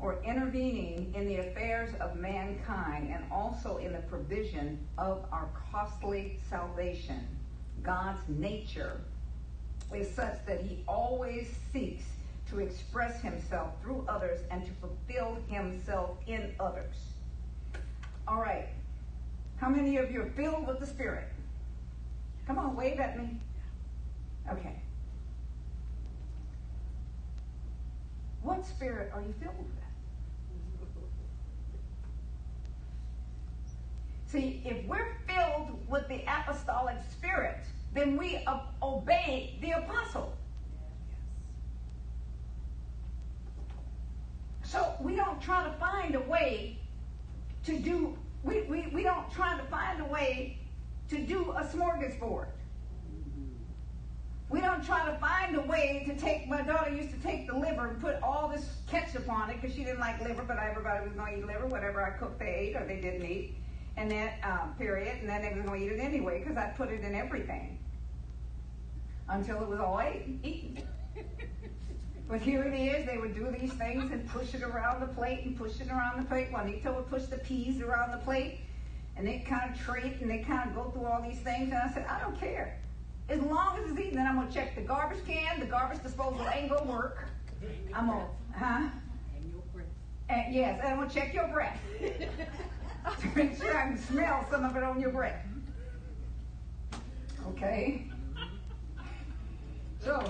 or intervening in the affairs of mankind and also in the provision of our costly salvation. God's nature is such that he always seeks to express himself through others and to fulfill himself in others. All right. How many of you are filled with the Spirit? Come on, wave at me. Okay. What spirit are you filled with? See, if we're filled with the apostolic spirit, then we obey the apostle. So we don't try to find a way to do, we, we, we don't try to find a way to do a smorgasbord. We don't try to find a way to take, my daughter used to take the liver and put all this ketchup on it because she didn't like liver, but everybody was going to eat liver. Whatever I cooked, they ate or they didn't eat and that uh, period, and then they were going to eat it anyway because I put it in everything until it was all eaten. but here it is. They would do these things and push it around the plate and push it around the plate. Juanita would push the peas around the plate, and they kind of treat and they kind of go through all these things. And I said, I don't care. As long as it's eaten, then I'm going to check the garbage can. The garbage disposal ain't going to work. I'm going to, huh? And your breath. And yes, and I'm going to check your breath to make sure I can smell some of it on your breath. Okay? So,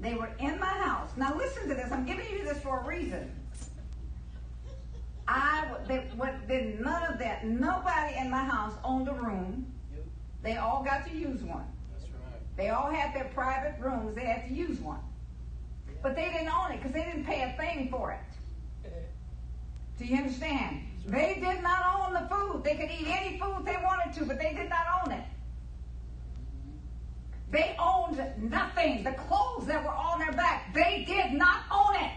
they were in my house. Now listen to this. I'm giving you this for a reason. I they, what, did none of that. Nobody in my house owned a room. They all got to use one. That's right. They all had their private rooms. They had to use one. But they didn't own it because they didn't pay a thing for it. Do you understand? They did not own the food. They could eat any food they wanted to, but they did not own it. They owned nothing. The clothes that were on their back, they did not own it.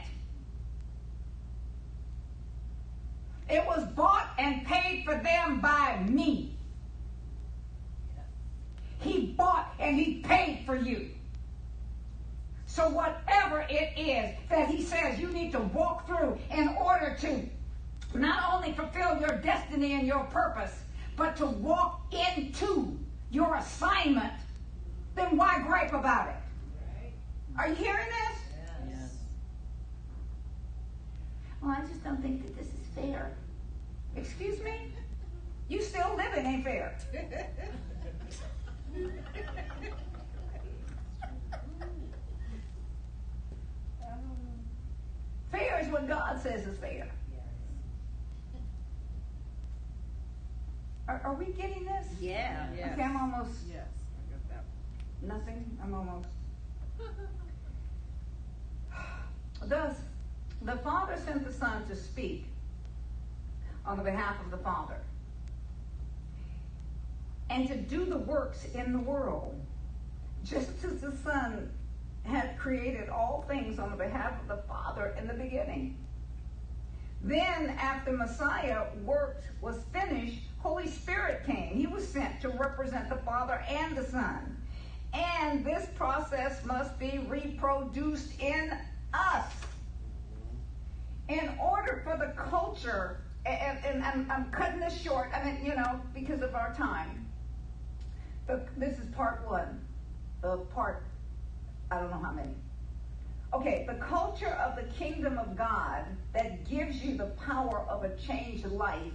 It was bought and paid for them by me. He bought and he paid for you. So, whatever it is that he says you need to walk through in order to not only fulfill your destiny and your purpose, but to walk into your assignment, then why gripe about it? Are you hearing this? Yes. Well, I just don't think that this is fair. Excuse me? You still living ain't fair. fair is what God says is fair. Are, are we getting this? Yeah. Okay, I'm almost Yes. Nothing. I'm almost. thus, the Father sent the Son to speak on the behalf of the Father and to do the works in the world, just as the Son had created all things on the behalf of the Father in the beginning. Then, after Messiah worked was finished, Holy Spirit came. He was sent to represent the Father and the Son. And this process must be reproduced in us. In order for the culture, and, and I'm, I'm cutting this short, I mean, you know, because of our time. But this is part one of part, I don't know how many. Okay, the culture of the kingdom of God that gives you the power of a changed life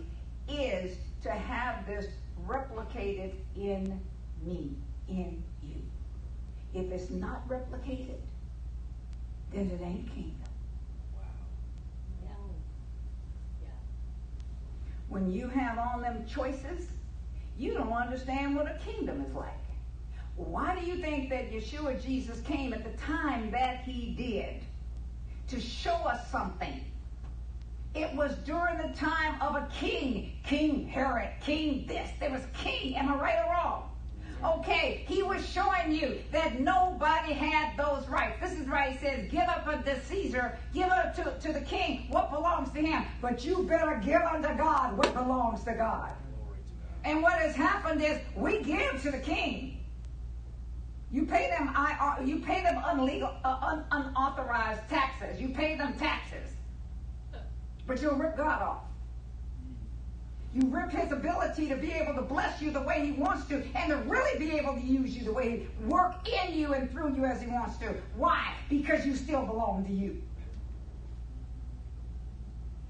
is to have this replicated in me, in. If it's not replicated, then it ain't kingdom. Yeah. Yeah. When you have all them choices, you don't understand what a kingdom is like. Why do you think that Yeshua Jesus came at the time that he did? To show us something. It was during the time of a king, King Herod, King this. There was king. Am I right or wrong? Okay, he was showing you that nobody had those rights. This is why he says, give up unto Caesar, give up to, to the king what belongs to him. But you better give unto God what belongs to God. And what has happened is we give to the king. You pay them I, you pay them unlegal, uh, un, unauthorized taxes. You pay them taxes, but you'll rip God off. You rip His ability to be able to bless you the way He wants to, and to really be able to use you the way He work in you and through you as He wants to. Why? Because you still belong to you.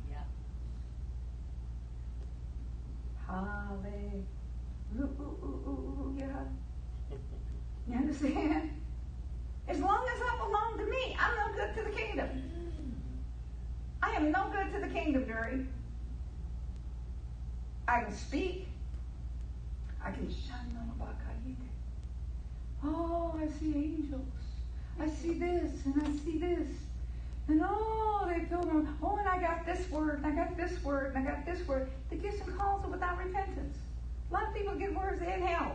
Yeah. Hallelujah. You understand? As long as I belong to me, I'm no good to the kingdom. I am no good to the kingdom, Jerry. I can speak. I can shine on about Oh, I see angels. I see this and I see this. And oh, they fill them. Oh, and I got this word, and I got this word, and I got this word. The gifts and calls are without repentance. A lot of people get words in hell.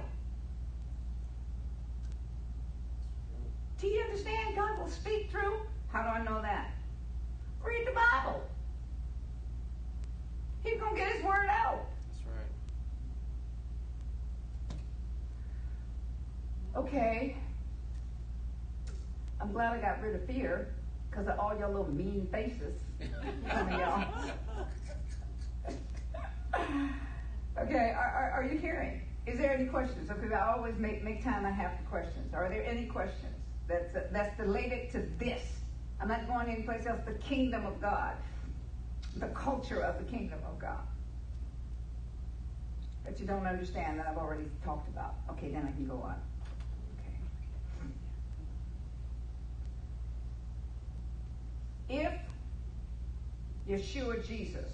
Do you understand? God will speak through. How do I know that? Read the Bible. He's going to get his word out. That's right. Okay. I'm glad I got rid of fear because of all your little mean faces. Okay, are, are, are you hearing? Is there any questions? Okay, I always make, make time I have for questions. Are there any questions that's, that's related to this? I'm not going anyplace else. The kingdom of God, the culture of the kingdom of God. That you don't understand that I've already talked about. Okay, then I can go on. If Yeshua Jesus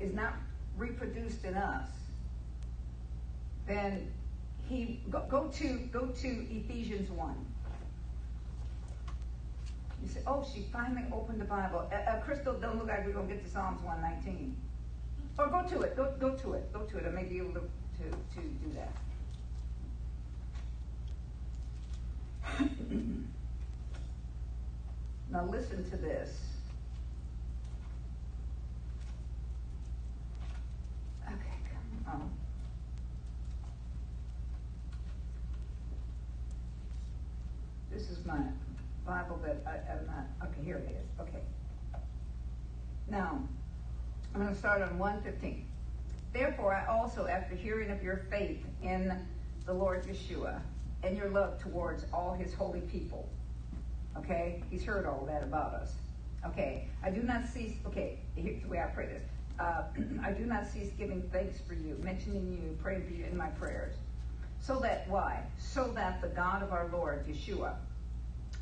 is not reproduced in us, then he go, go to go to Ephesians one. You say, "Oh, she finally opened the Bible." Uh, uh, Crystal, don't look like we're gonna get to Psalms one nineteen. Or go to it. Go go to it. Go to it. I may be able to to, to do that. now listen to this. Okay, come on. This is my Bible that I, I'm not, okay, here it is, okay. Now, I'm going to start on 115. Therefore, I also, after hearing of your faith in the Lord Yeshua and your love towards all his holy people, okay, he's heard all that about us. Okay, I do not cease, okay, here's the way I pray this. Uh, I do not cease giving thanks for you, mentioning you, praying for you in my prayers. So that, why? So that the God of our Lord Yeshua,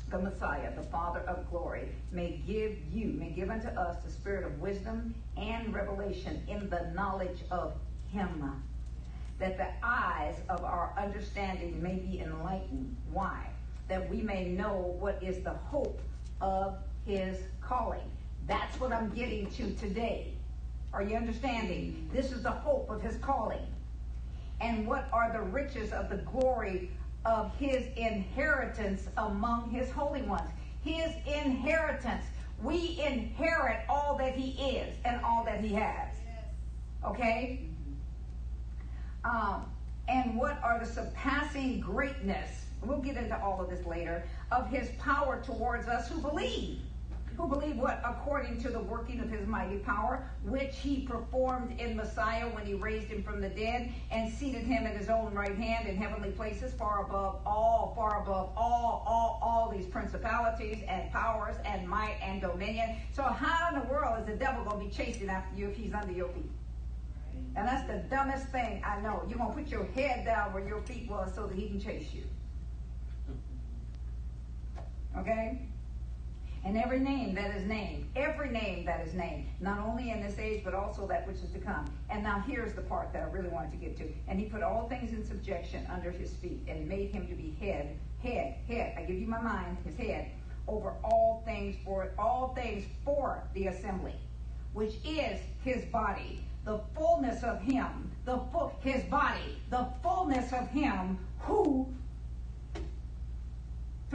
the Messiah, the Father of glory, may give you, may give unto us the spirit of wisdom and revelation in the knowledge of Him, that the eyes of our understanding may be enlightened. Why? That we may know what is the hope of his calling. That's what I'm getting to today. Are you understanding? This is the hope of his calling. And what are the riches of the glory of his inheritance among his holy ones? His inheritance. We inherit all that he is and all that he has. Okay? Um, and what are the surpassing greatness? We'll get into all of this later. Of his power towards us who believe who believe what? According to the working of his mighty power, which he performed in Messiah when he raised him from the dead and seated him at his own right hand in heavenly places, far above all, far above all, all, all these principalities and powers and might and dominion. So how in the world is the devil going to be chasing after you if he's under your feet? And that's the dumbest thing I know. You're going to put your head down where your feet was so that he can chase you. Okay? and every name that is named, every name that is named, not only in this age, but also that which is to come. And now here's the part that I really wanted to get to. And he put all things in subjection under his feet and made him to be head, head, head. I give you my mind, his head, over all things for all things for the assembly, which is his body, the fullness of him, the full, his body, the fullness of him who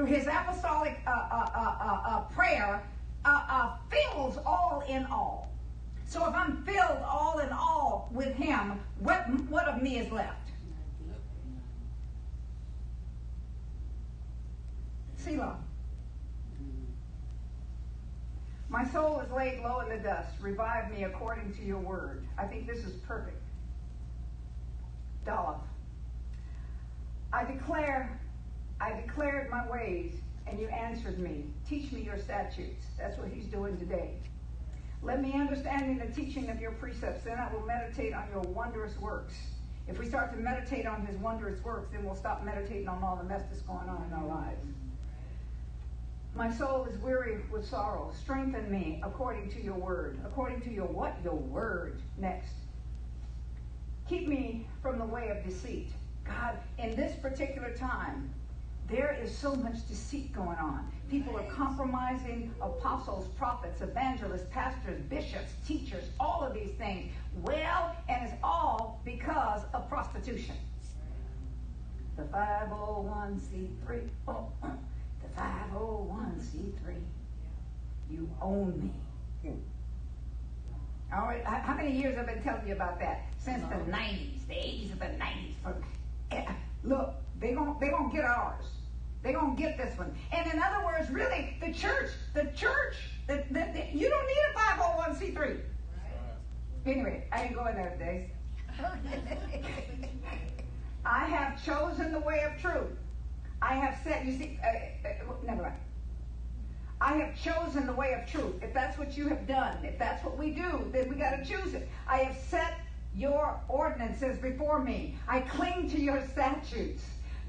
through his apostolic uh, uh, uh, uh prayer, uh, uh, fills all in all. So if I'm filled all in all with him, what, what of me is left? Selah. My soul is laid low in the dust. Revive me according to your word. I think this is perfect. Dalah. I declare I declared my ways, and you answered me. Teach me your statutes. That's what he's doing today. Let me understand in the teaching of your precepts, then I will meditate on your wondrous works. If we start to meditate on his wondrous works, then we'll stop meditating on all the mess that's going on in our lives. My soul is weary with sorrow. Strengthen me according to your word. According to your what? Your word. Next. Keep me from the way of deceit. God, in this particular time, is so much deceit going on. People are compromising apostles, prophets, evangelists, pastors, bishops, teachers, all of these things. Well, and it's all because of prostitution. The 501c3. Oh, the 501c3. You own me. All right, how many years have I been telling you about that? Since the 90s, the 80s of the 90s. Eh, look, they're going they gonna get ours. They're going to get this one. And in other words, really, the church, the church, the, the, the, you don't need a 501c3. Right. Anyway, I ain't going there today. I have chosen the way of truth. I have said, you see, uh, uh, never mind. I have chosen the way of truth. If that's what you have done, if that's what we do, then we got to choose it. I have set your ordinances before me. I cling to your statutes.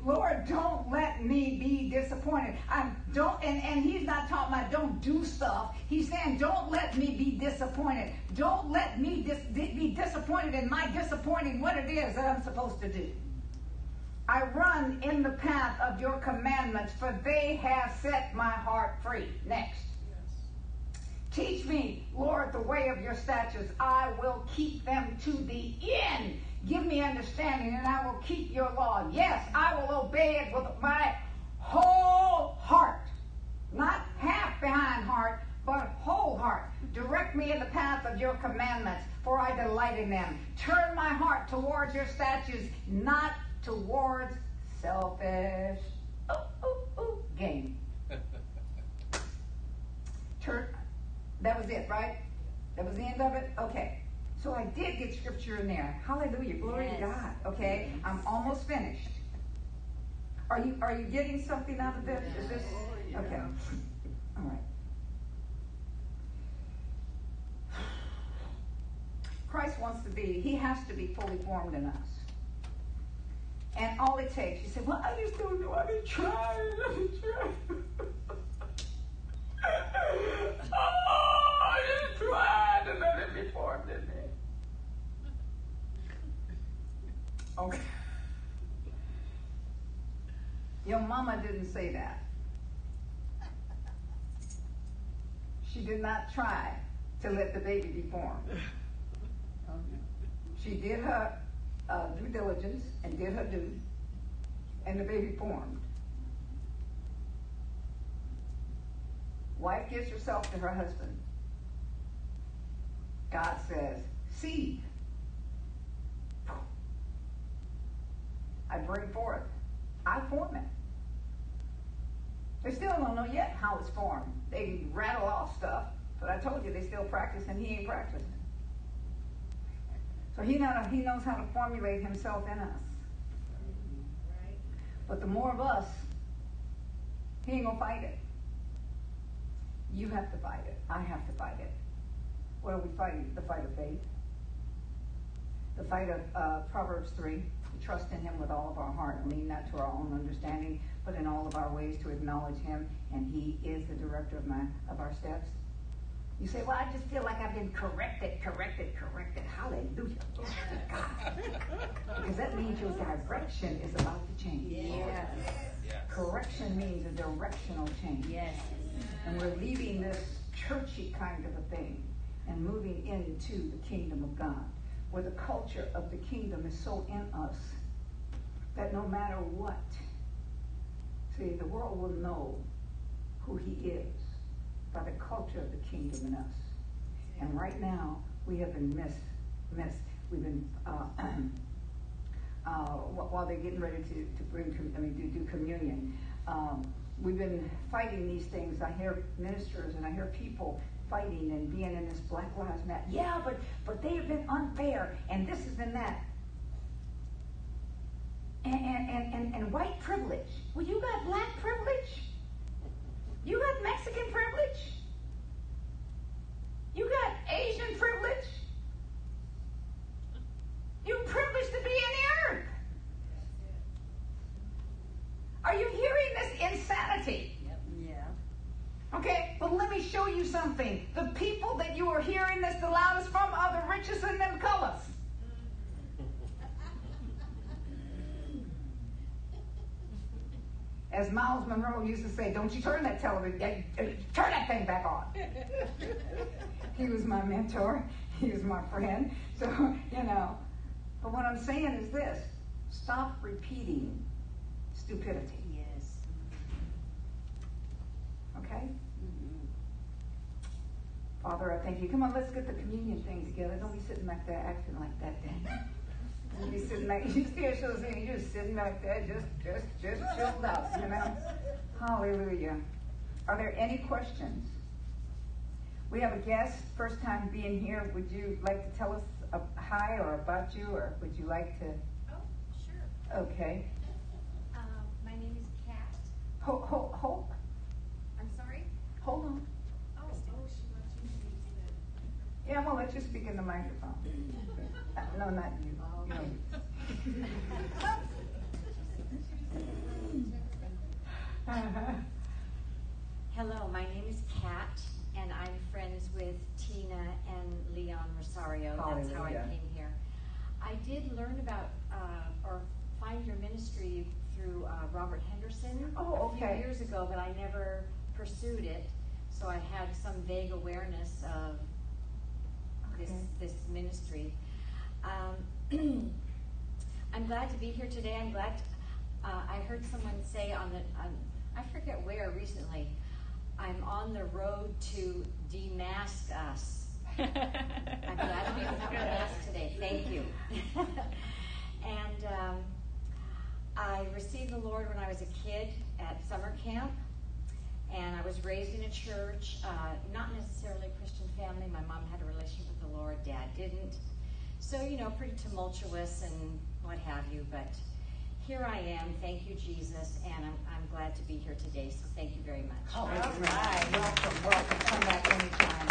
Lord, don't let me be disappointed. I don't, and, and he's not talking about don't do stuff. He's saying don't let me be disappointed. Don't let me dis, be disappointed in my disappointing what it is that I'm supposed to do. I run in the path of your commandments, for they have set my heart free. Next. Yes. Teach me, Lord, the way of your statutes. I will keep them to the end. Give me understanding, and I will keep your law. Yes, I will obey it with my whole heart. Not half behind heart, but whole heart. Direct me in the path of your commandments, for I delight in them. Turn my heart towards your statutes, not towards selfish ooh, ooh, ooh, gain. Turn. That was it, right? That was the end of it? Okay. So I did get scripture in there. Hallelujah. Glory yes. to God. Okay? I'm almost finished. Are you are you getting something out of this? Is this oh, okay? All right. Christ wants to be, he has to be fully formed in us. And all it takes, you say, well, I just don't know. I've been trying. I've been trying. oh, I just tried to let it be formed in me. Okay. Your mama didn't say that. She did not try to let the baby be. Oh. She did her uh, due diligence and did her due, and the baby formed. Wife gives herself to her husband. God says, seed. I bring forth. I form it. They still don't know yet how it's formed. They rattle off stuff, but I told you they still practice and he ain't practicing. So he, not, he knows how to formulate himself in us. But the more of us, he ain't gonna fight it. You have to fight it. I have to fight it. What are we fighting? The fight of faith. The fight of uh, Proverbs 3. To trust in him with all of our heart and lean not to our own understanding, but in all of our ways to acknowledge him, and he is the director of my of our steps. You say, well, I just feel like I've been corrected, corrected, corrected. Hallelujah. Glory to God. Because that means your direction is about to change. Yes. Yes. Correction means a directional change. Yes. And we're leaving this churchy kind of a thing and moving into the kingdom of God, where the culture of the kingdom is so in us that no matter what, see, the world will know who he is by the culture of the kingdom in us. And right now, we have been missed, missed. We've been, uh, uh, while they're getting ready to, to bring, I mean, to do communion, um, we've been fighting these things. I hear ministers and I hear people fighting and being in this Black Lives Matter. Yeah, but but they have been unfair, and this is and that. And and, and, and, white privilege. Well, you got black privilege. You got Mexican privilege. You got Asian privilege. You're privileged to be in the earth. Are you hearing this insanity? Okay, but let me show you something. The people that you are hearing this the loudest from are the richest in them colors. As Myles Munroe used to say, don't you turn that television, eh, turn that thing back on. he was my mentor. He was my friend. So, you know. But what I'm saying is this stop repeating stupidity. Yes. Okay? Mhm. Father, I thank you. Come on, let's get the communion thing together. Don't be sitting back there acting like that, Dan. Don't be sitting back. You still shows me you're just sitting back there, just, just, just chilled out, you know. Hallelujah. Are there any questions? We have a guest, first time being here. Would you like to tell us a hi or about you, or would you like to? Oh, sure. Okay. Um, my name is Kat. Hold, I'm sorry? Hold on. She wants you to use the. Yeah, I'm gonna let you speak in the microphone. No, not you. Uh-huh. Hello, my name is Kat, and I'm friends with Tina and Leon Rosario. That's how I came here. I did learn about uh, or find your ministry through uh, Robert Henderson Oh, a few years ago, but I never pursued it. So I had some vague awareness of this Okay. this ministry. Um, I'm glad to be here today. I'm glad. uh, I heard someone say on the on, I forget where recently. I'm on the road to demask us. I'm glad to be without my mask today. Thank you. and um, I received the Lord when I was a kid at summer camp, and I was raised in a church, uh, not necessarily a Christian family. My mom had a relationship with the Lord, dad didn't. So, you know, pretty tumultuous and what have you, but here I am. Thank you, Jesus, and I'm, I'm glad to be here today, so thank you very much. All right, welcome, welcome. Come back anytime.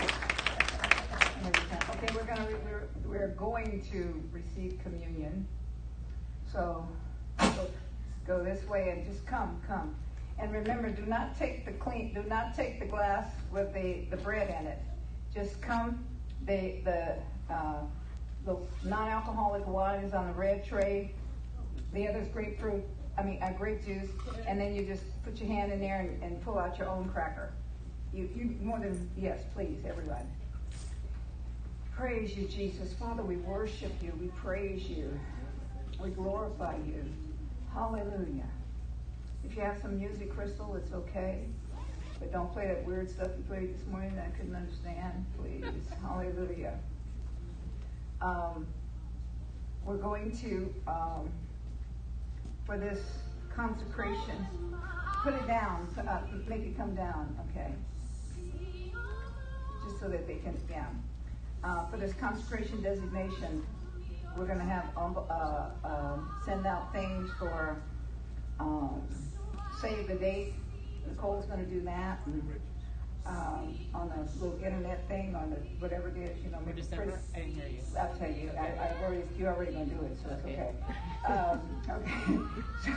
Anytime. Okay, we're gonna, we're, we're going to receive communion. So, go, go this way and just come, come. And remember, do not take the clean, do not take the glass with the, the bread in it. Just come, the, the, uh, the non-alcoholic wine is on the red tray. The other's grapefruit, I mean, uh, grape juice, and then you just put your hand in there and, and pull out your own cracker. You, you more than yes, please, everyone. Praise you, Jesus. Father, we worship you. We praise you. We glorify you. Hallelujah. If you have some music, Crystal, it's okay. But don't play that weird stuff you played this morning that I couldn't understand, please. Hallelujah. Um, we're going to, um, for this consecration, put it down, uh, make it come down, okay? Just so that they can, yeah. Uh, for this consecration designation, we're going to have um, uh, uh, send out things for um, save the date. Nicole's going to do that. Um, on the little internet thing, on the whatever it is, you know, For maybe December? Chris- I didn't hear you. I'll tell you. I, I already, you're already going to do it, so it's Okay. okay. Um, okay. So,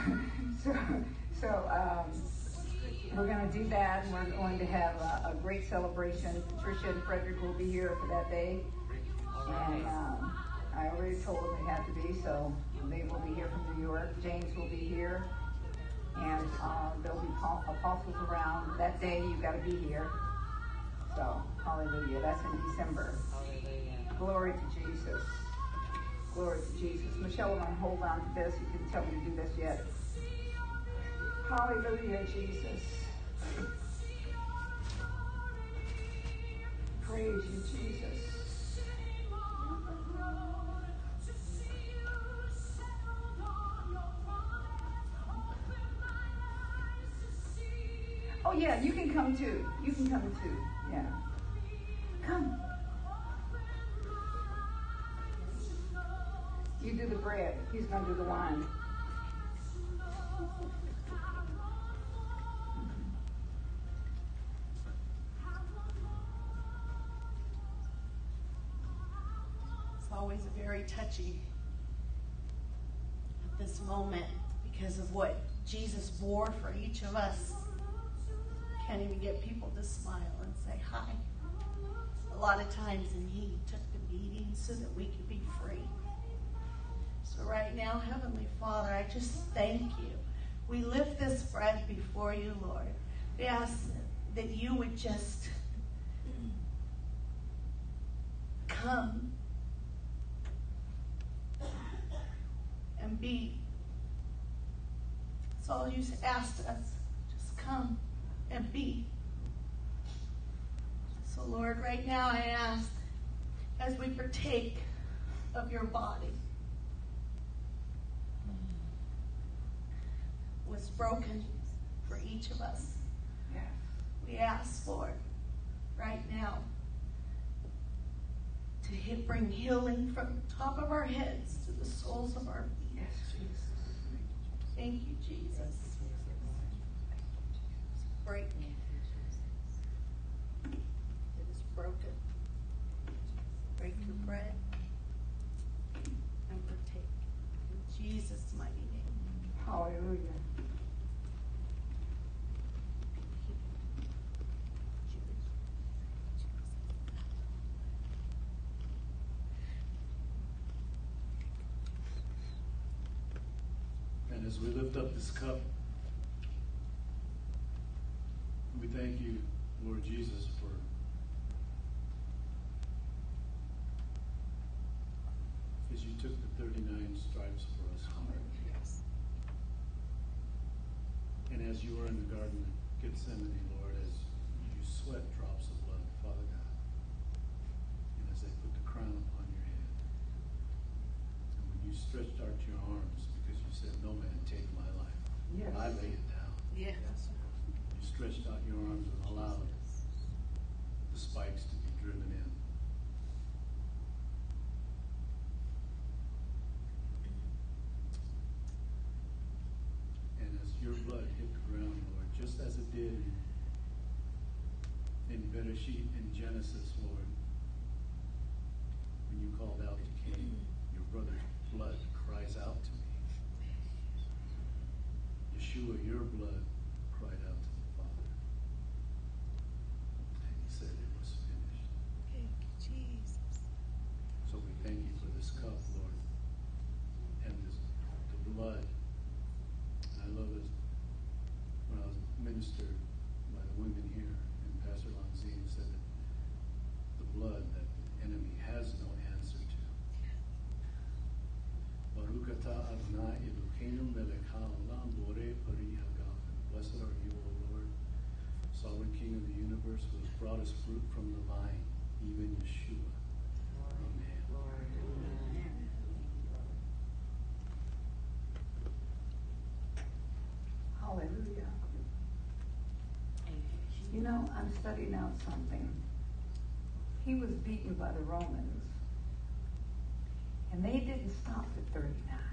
so, so um, we're going to do that, and we're going to have a, a great celebration. Patricia and Frederick will be here for that day. And um, I already told them they had to be, so they will be here from New York. James will be here. And uh, there'll be apostles around. That day, you've got to be here. So, hallelujah. That's in December. Hallelujah. Glory to Jesus. Glory to Jesus. Michelle, I'm going to hold on to this. You can't tell me to do this yet. Hallelujah, Jesus. Praise you, Jesus. Oh, yeah, you can come too. You can come too. Yeah. Come. You do the bread. He's going to do the wine. It's always very touchy at this moment because of what Jesus bore for each of us. Can't even get people to smile and say hi. A lot of times, and He took the beating so that we could be free. So, right now, Heavenly Father, I just thank you. We lift this bread before you, Lord. We ask that you would just come and be. That's all you asked us. Just come and be. So, Lord, right now I ask as we partake of your body was broken for each of us. We ask, Lord, right now to hit, bring healing from the top of our heads to the soles of our feet. Yes, Jesus. Thank you, Jesus. Break. It is broken. Break your bread and partake. In Jesus' mighty name. Hallelujah. And as we lift up this cup, we thank you, Lord Jesus, for as you took the 39 stripes for us, Lord. And as you were in the Garden of Gethsemane, Lord, as you sweat drops of blood, Father God, and as they put the crown upon your head, and when you stretched out your arms, because you said, No man take my life, Yes. I lay it down. Yes. Stretched out your arms and allowed the spikes to be driven in. And as your blood hit the ground, Lord, just as it did in, in Bereshit in Genesis, Lord, when you called out to Cain, your brother's blood cries out to me. Yeshua, your blood cried out to the Father. And he said it was finished. Thank you, Jesus. So we thank you for this cup, Lord, and this, the blood. And I love it when I was ministered by the women here, and Pastor Adonai Eloheinu melech haolam borei. Blessed are you, O Lord, sovereign King of the universe, who has brought us fruit from the vine, even Yeshua. Amen. Hallelujah. You know, I'm studying out something. He was beaten by the Romans, and they didn't stop at 39.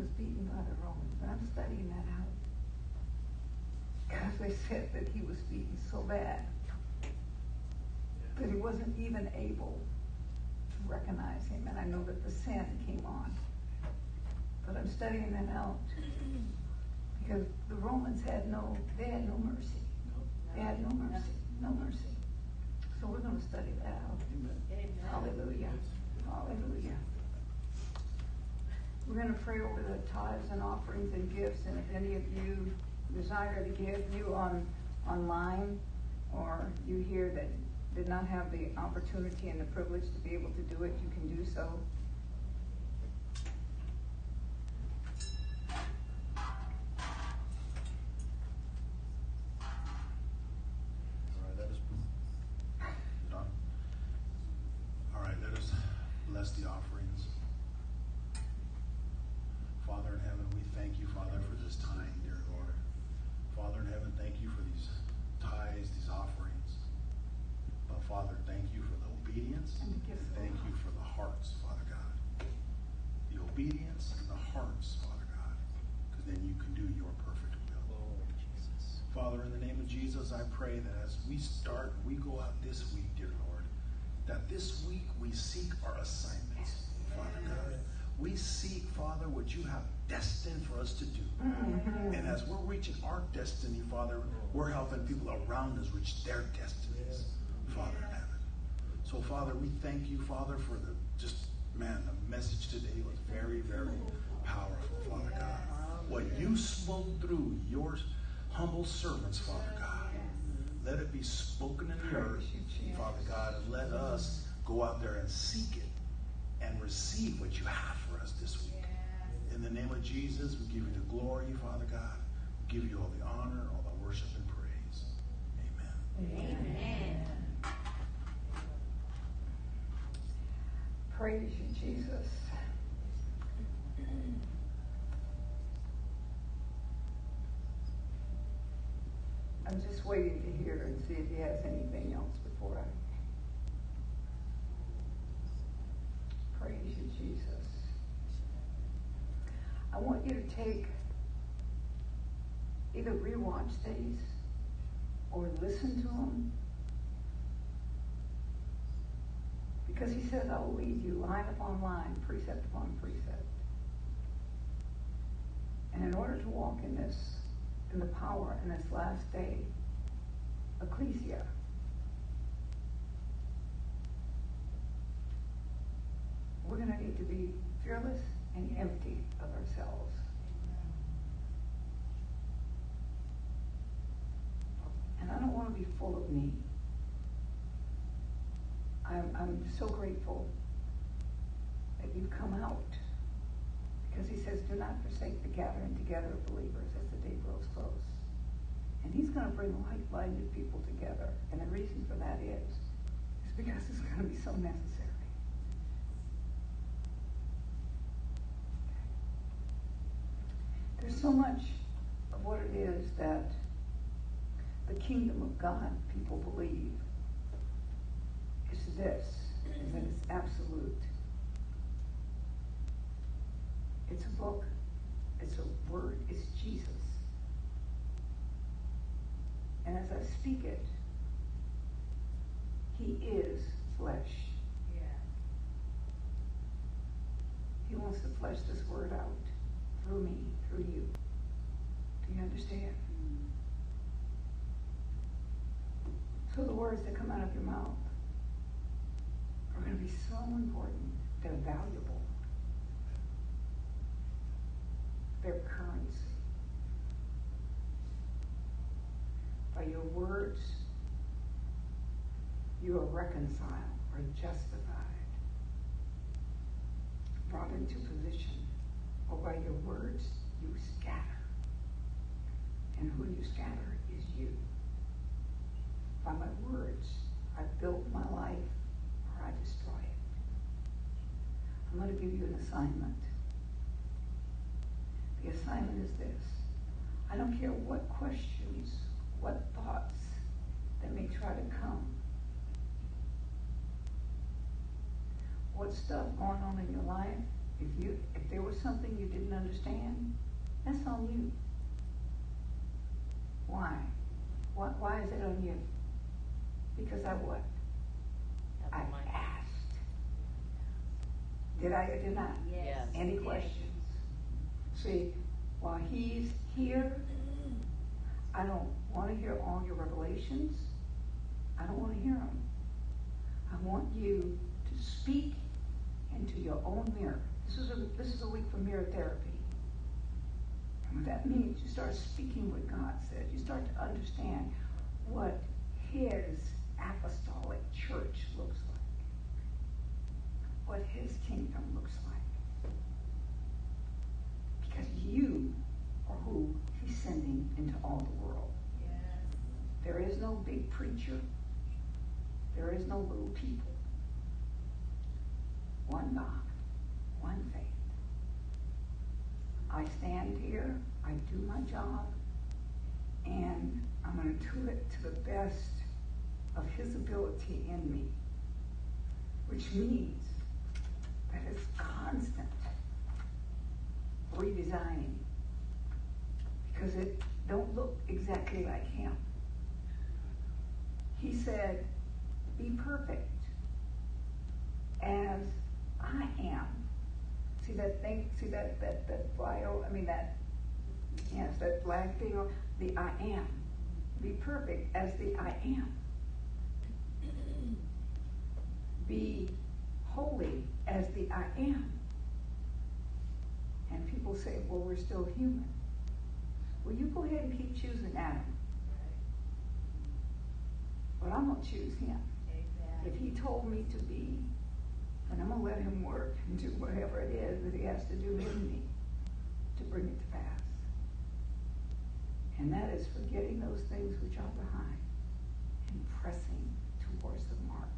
Was beaten by the Romans, but I'm studying that out. Because they said that he was beaten so bad that he wasn't even able to recognize him. And I know that the sin came on. But I'm studying that out because the Romans had no, they had no mercy. They had no mercy, no mercy. So we're going to study that out. Amen. Hallelujah. Hallelujah. We're going to pray over the tithes and offerings and gifts, and if any of you desire to give, you on online, or you here that did not have the opportunity and the privilege to be able to do it, you can do so. All right, let us. Is it on? All right, let us bless the offerings. Father in heaven, we thank you, Father, for this time, dear Lord. Father in heaven, thank you for these tithes, these offerings. But Father, thank you for the obedience. And the gifts. Thank you for the hearts, Father God. The obedience and the hearts, Father God, because then you can do your perfect will. Father, in the name of Jesus, I pray that as we start, we go out this week, dear Lord, that this week we seek our assignments, Father God. We seek, Father, what you have destined for us to do. Mm-hmm. And as we're reaching our destiny, Father, we're helping people around us reach their destinies, Father in heaven. So, Father, we thank you, Father, for the just, man, the message today was very, very powerful, Father God. What you spoke through your humble servants, Father God, let it be spoken in the earth, Father God, and let us go out there and seek it and receive what you have for us this week. In the name of Jesus, we give you the glory, Father God. We give you all the honor, all the worship and praise. Amen. Amen. Praise you, Jesus. I'm just waiting to hear and see if he has anything else before I. Praise you, Jesus. I want you to take either rewatch these or listen to them Because he says, I will lead you line upon line, precept upon precept. And in order to walk in this, in the power in this last day, ecclesia, we're going to need to be fearless and empty of ourselves. And I don't want to be full of me. I'm, I'm so grateful that you've come out because he says, do not forsake the gathering together of believers as the day grows close. And he's going to bring like-minded people together. And the reason for that is, is because it's going to be so necessary. There's so much of what it is that the kingdom of God people believe is this, is that it's absolute. It's a book, it's a word, it's Jesus. And as I speak it, he is flesh. Yeah. He wants to flesh this word out through me, through you. Do you understand? Hmm. So the words that come out of your mouth are going to be so important. They're valuable. They're currency. By your words, you are reconciled or justified. brought into position, or by your words you scatter. And who you scatter is you. By my words, I build my life or I destroy it. I'm going to give you an assignment. The assignment is this. I don't care what questions, what thoughts that may try to come. What stuff going on in your life, if you if there was something you didn't understand, that's on you. Why? Why, why is it on you? Because I what? I asked. Did I or did not? Yes. Any questions? See, while he's here, I don't want to hear all your revelations. I don't want to hear them. I want you to speak into your own mirror. This is a this is a week for mirror therapy. And what that means, you start speaking what God said. You start to understand what His apostolic church looks like, what His kingdom looks like. Because you are who He's sending into all the world. There is no big preacher. There is no little people. One God, one faith. I stand here, I do my job, and I'm going to do it to the best of His ability in me, which means that it's constant redesigning because it don't look exactly like Him. He said, "Be perfect as I am." See that thing? See that that that bio? I mean that. Yes, that black thing. The I am. Be perfect as the I am. Be holy as the I am. And people say, "Well, we're still human." Well, you go ahead and keep choosing Adam. But I'm gonna choose him. If he told me to be, then I'm gonna let him work and do whatever it is that he has to do in me to bring it to pass. And that is forgetting those things which are behind and pressing towards the mark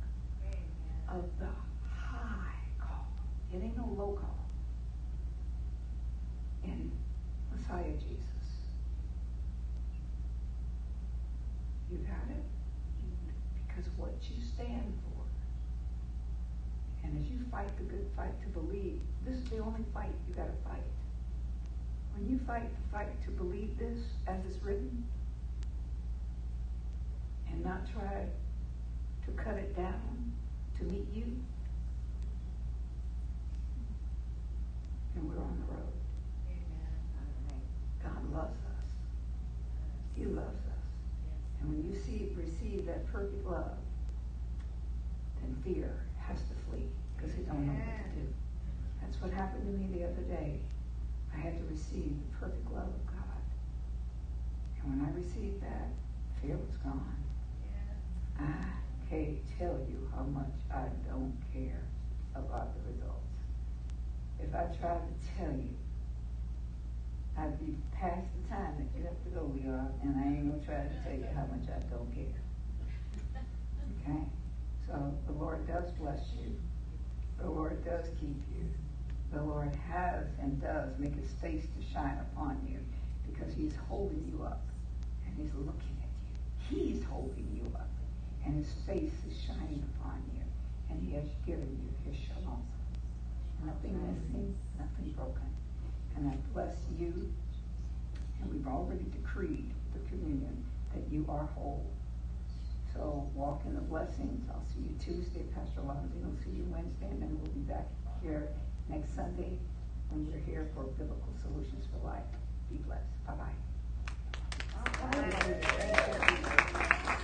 of the high call. It ain't no low call. In Messiah Jesus. You got it? Because what you stand for. And as you fight the good fight to believe, this is the only fight you got to fight. When you fight the fight to believe this as it's written, and not try to cut it down to meet you, and we're on the road. God loves us. He loves us. And when you see receive that perfect love, then fear has to flee because it don't know what to do. That's what happened to me the other day. I had to receive the perfect love of God. And when I received that, fear was gone. I can't tell you how much I don't care about the results. If I tried to tell you, I'd be past the time that you have to go, y'all, and I ain't gonna try to tell you how much I don't care. Okay? So the Lord does bless you. The Lord does keep you. The Lord has and does make his face to shine upon you because he's holding you up and he's looking at you. He's holding you up and his face is shining upon you and he has given you his shalom. Nothing missing, nothing broken and I bless you. And we've already decreed the communion that you are whole. So walk in the blessings. I'll see you Tuesday, Pastor Longden will see you Wednesday, and then we'll be back here next Sunday when you're here for Biblical Solutions for Life. Be blessed. Bye-bye. Bye.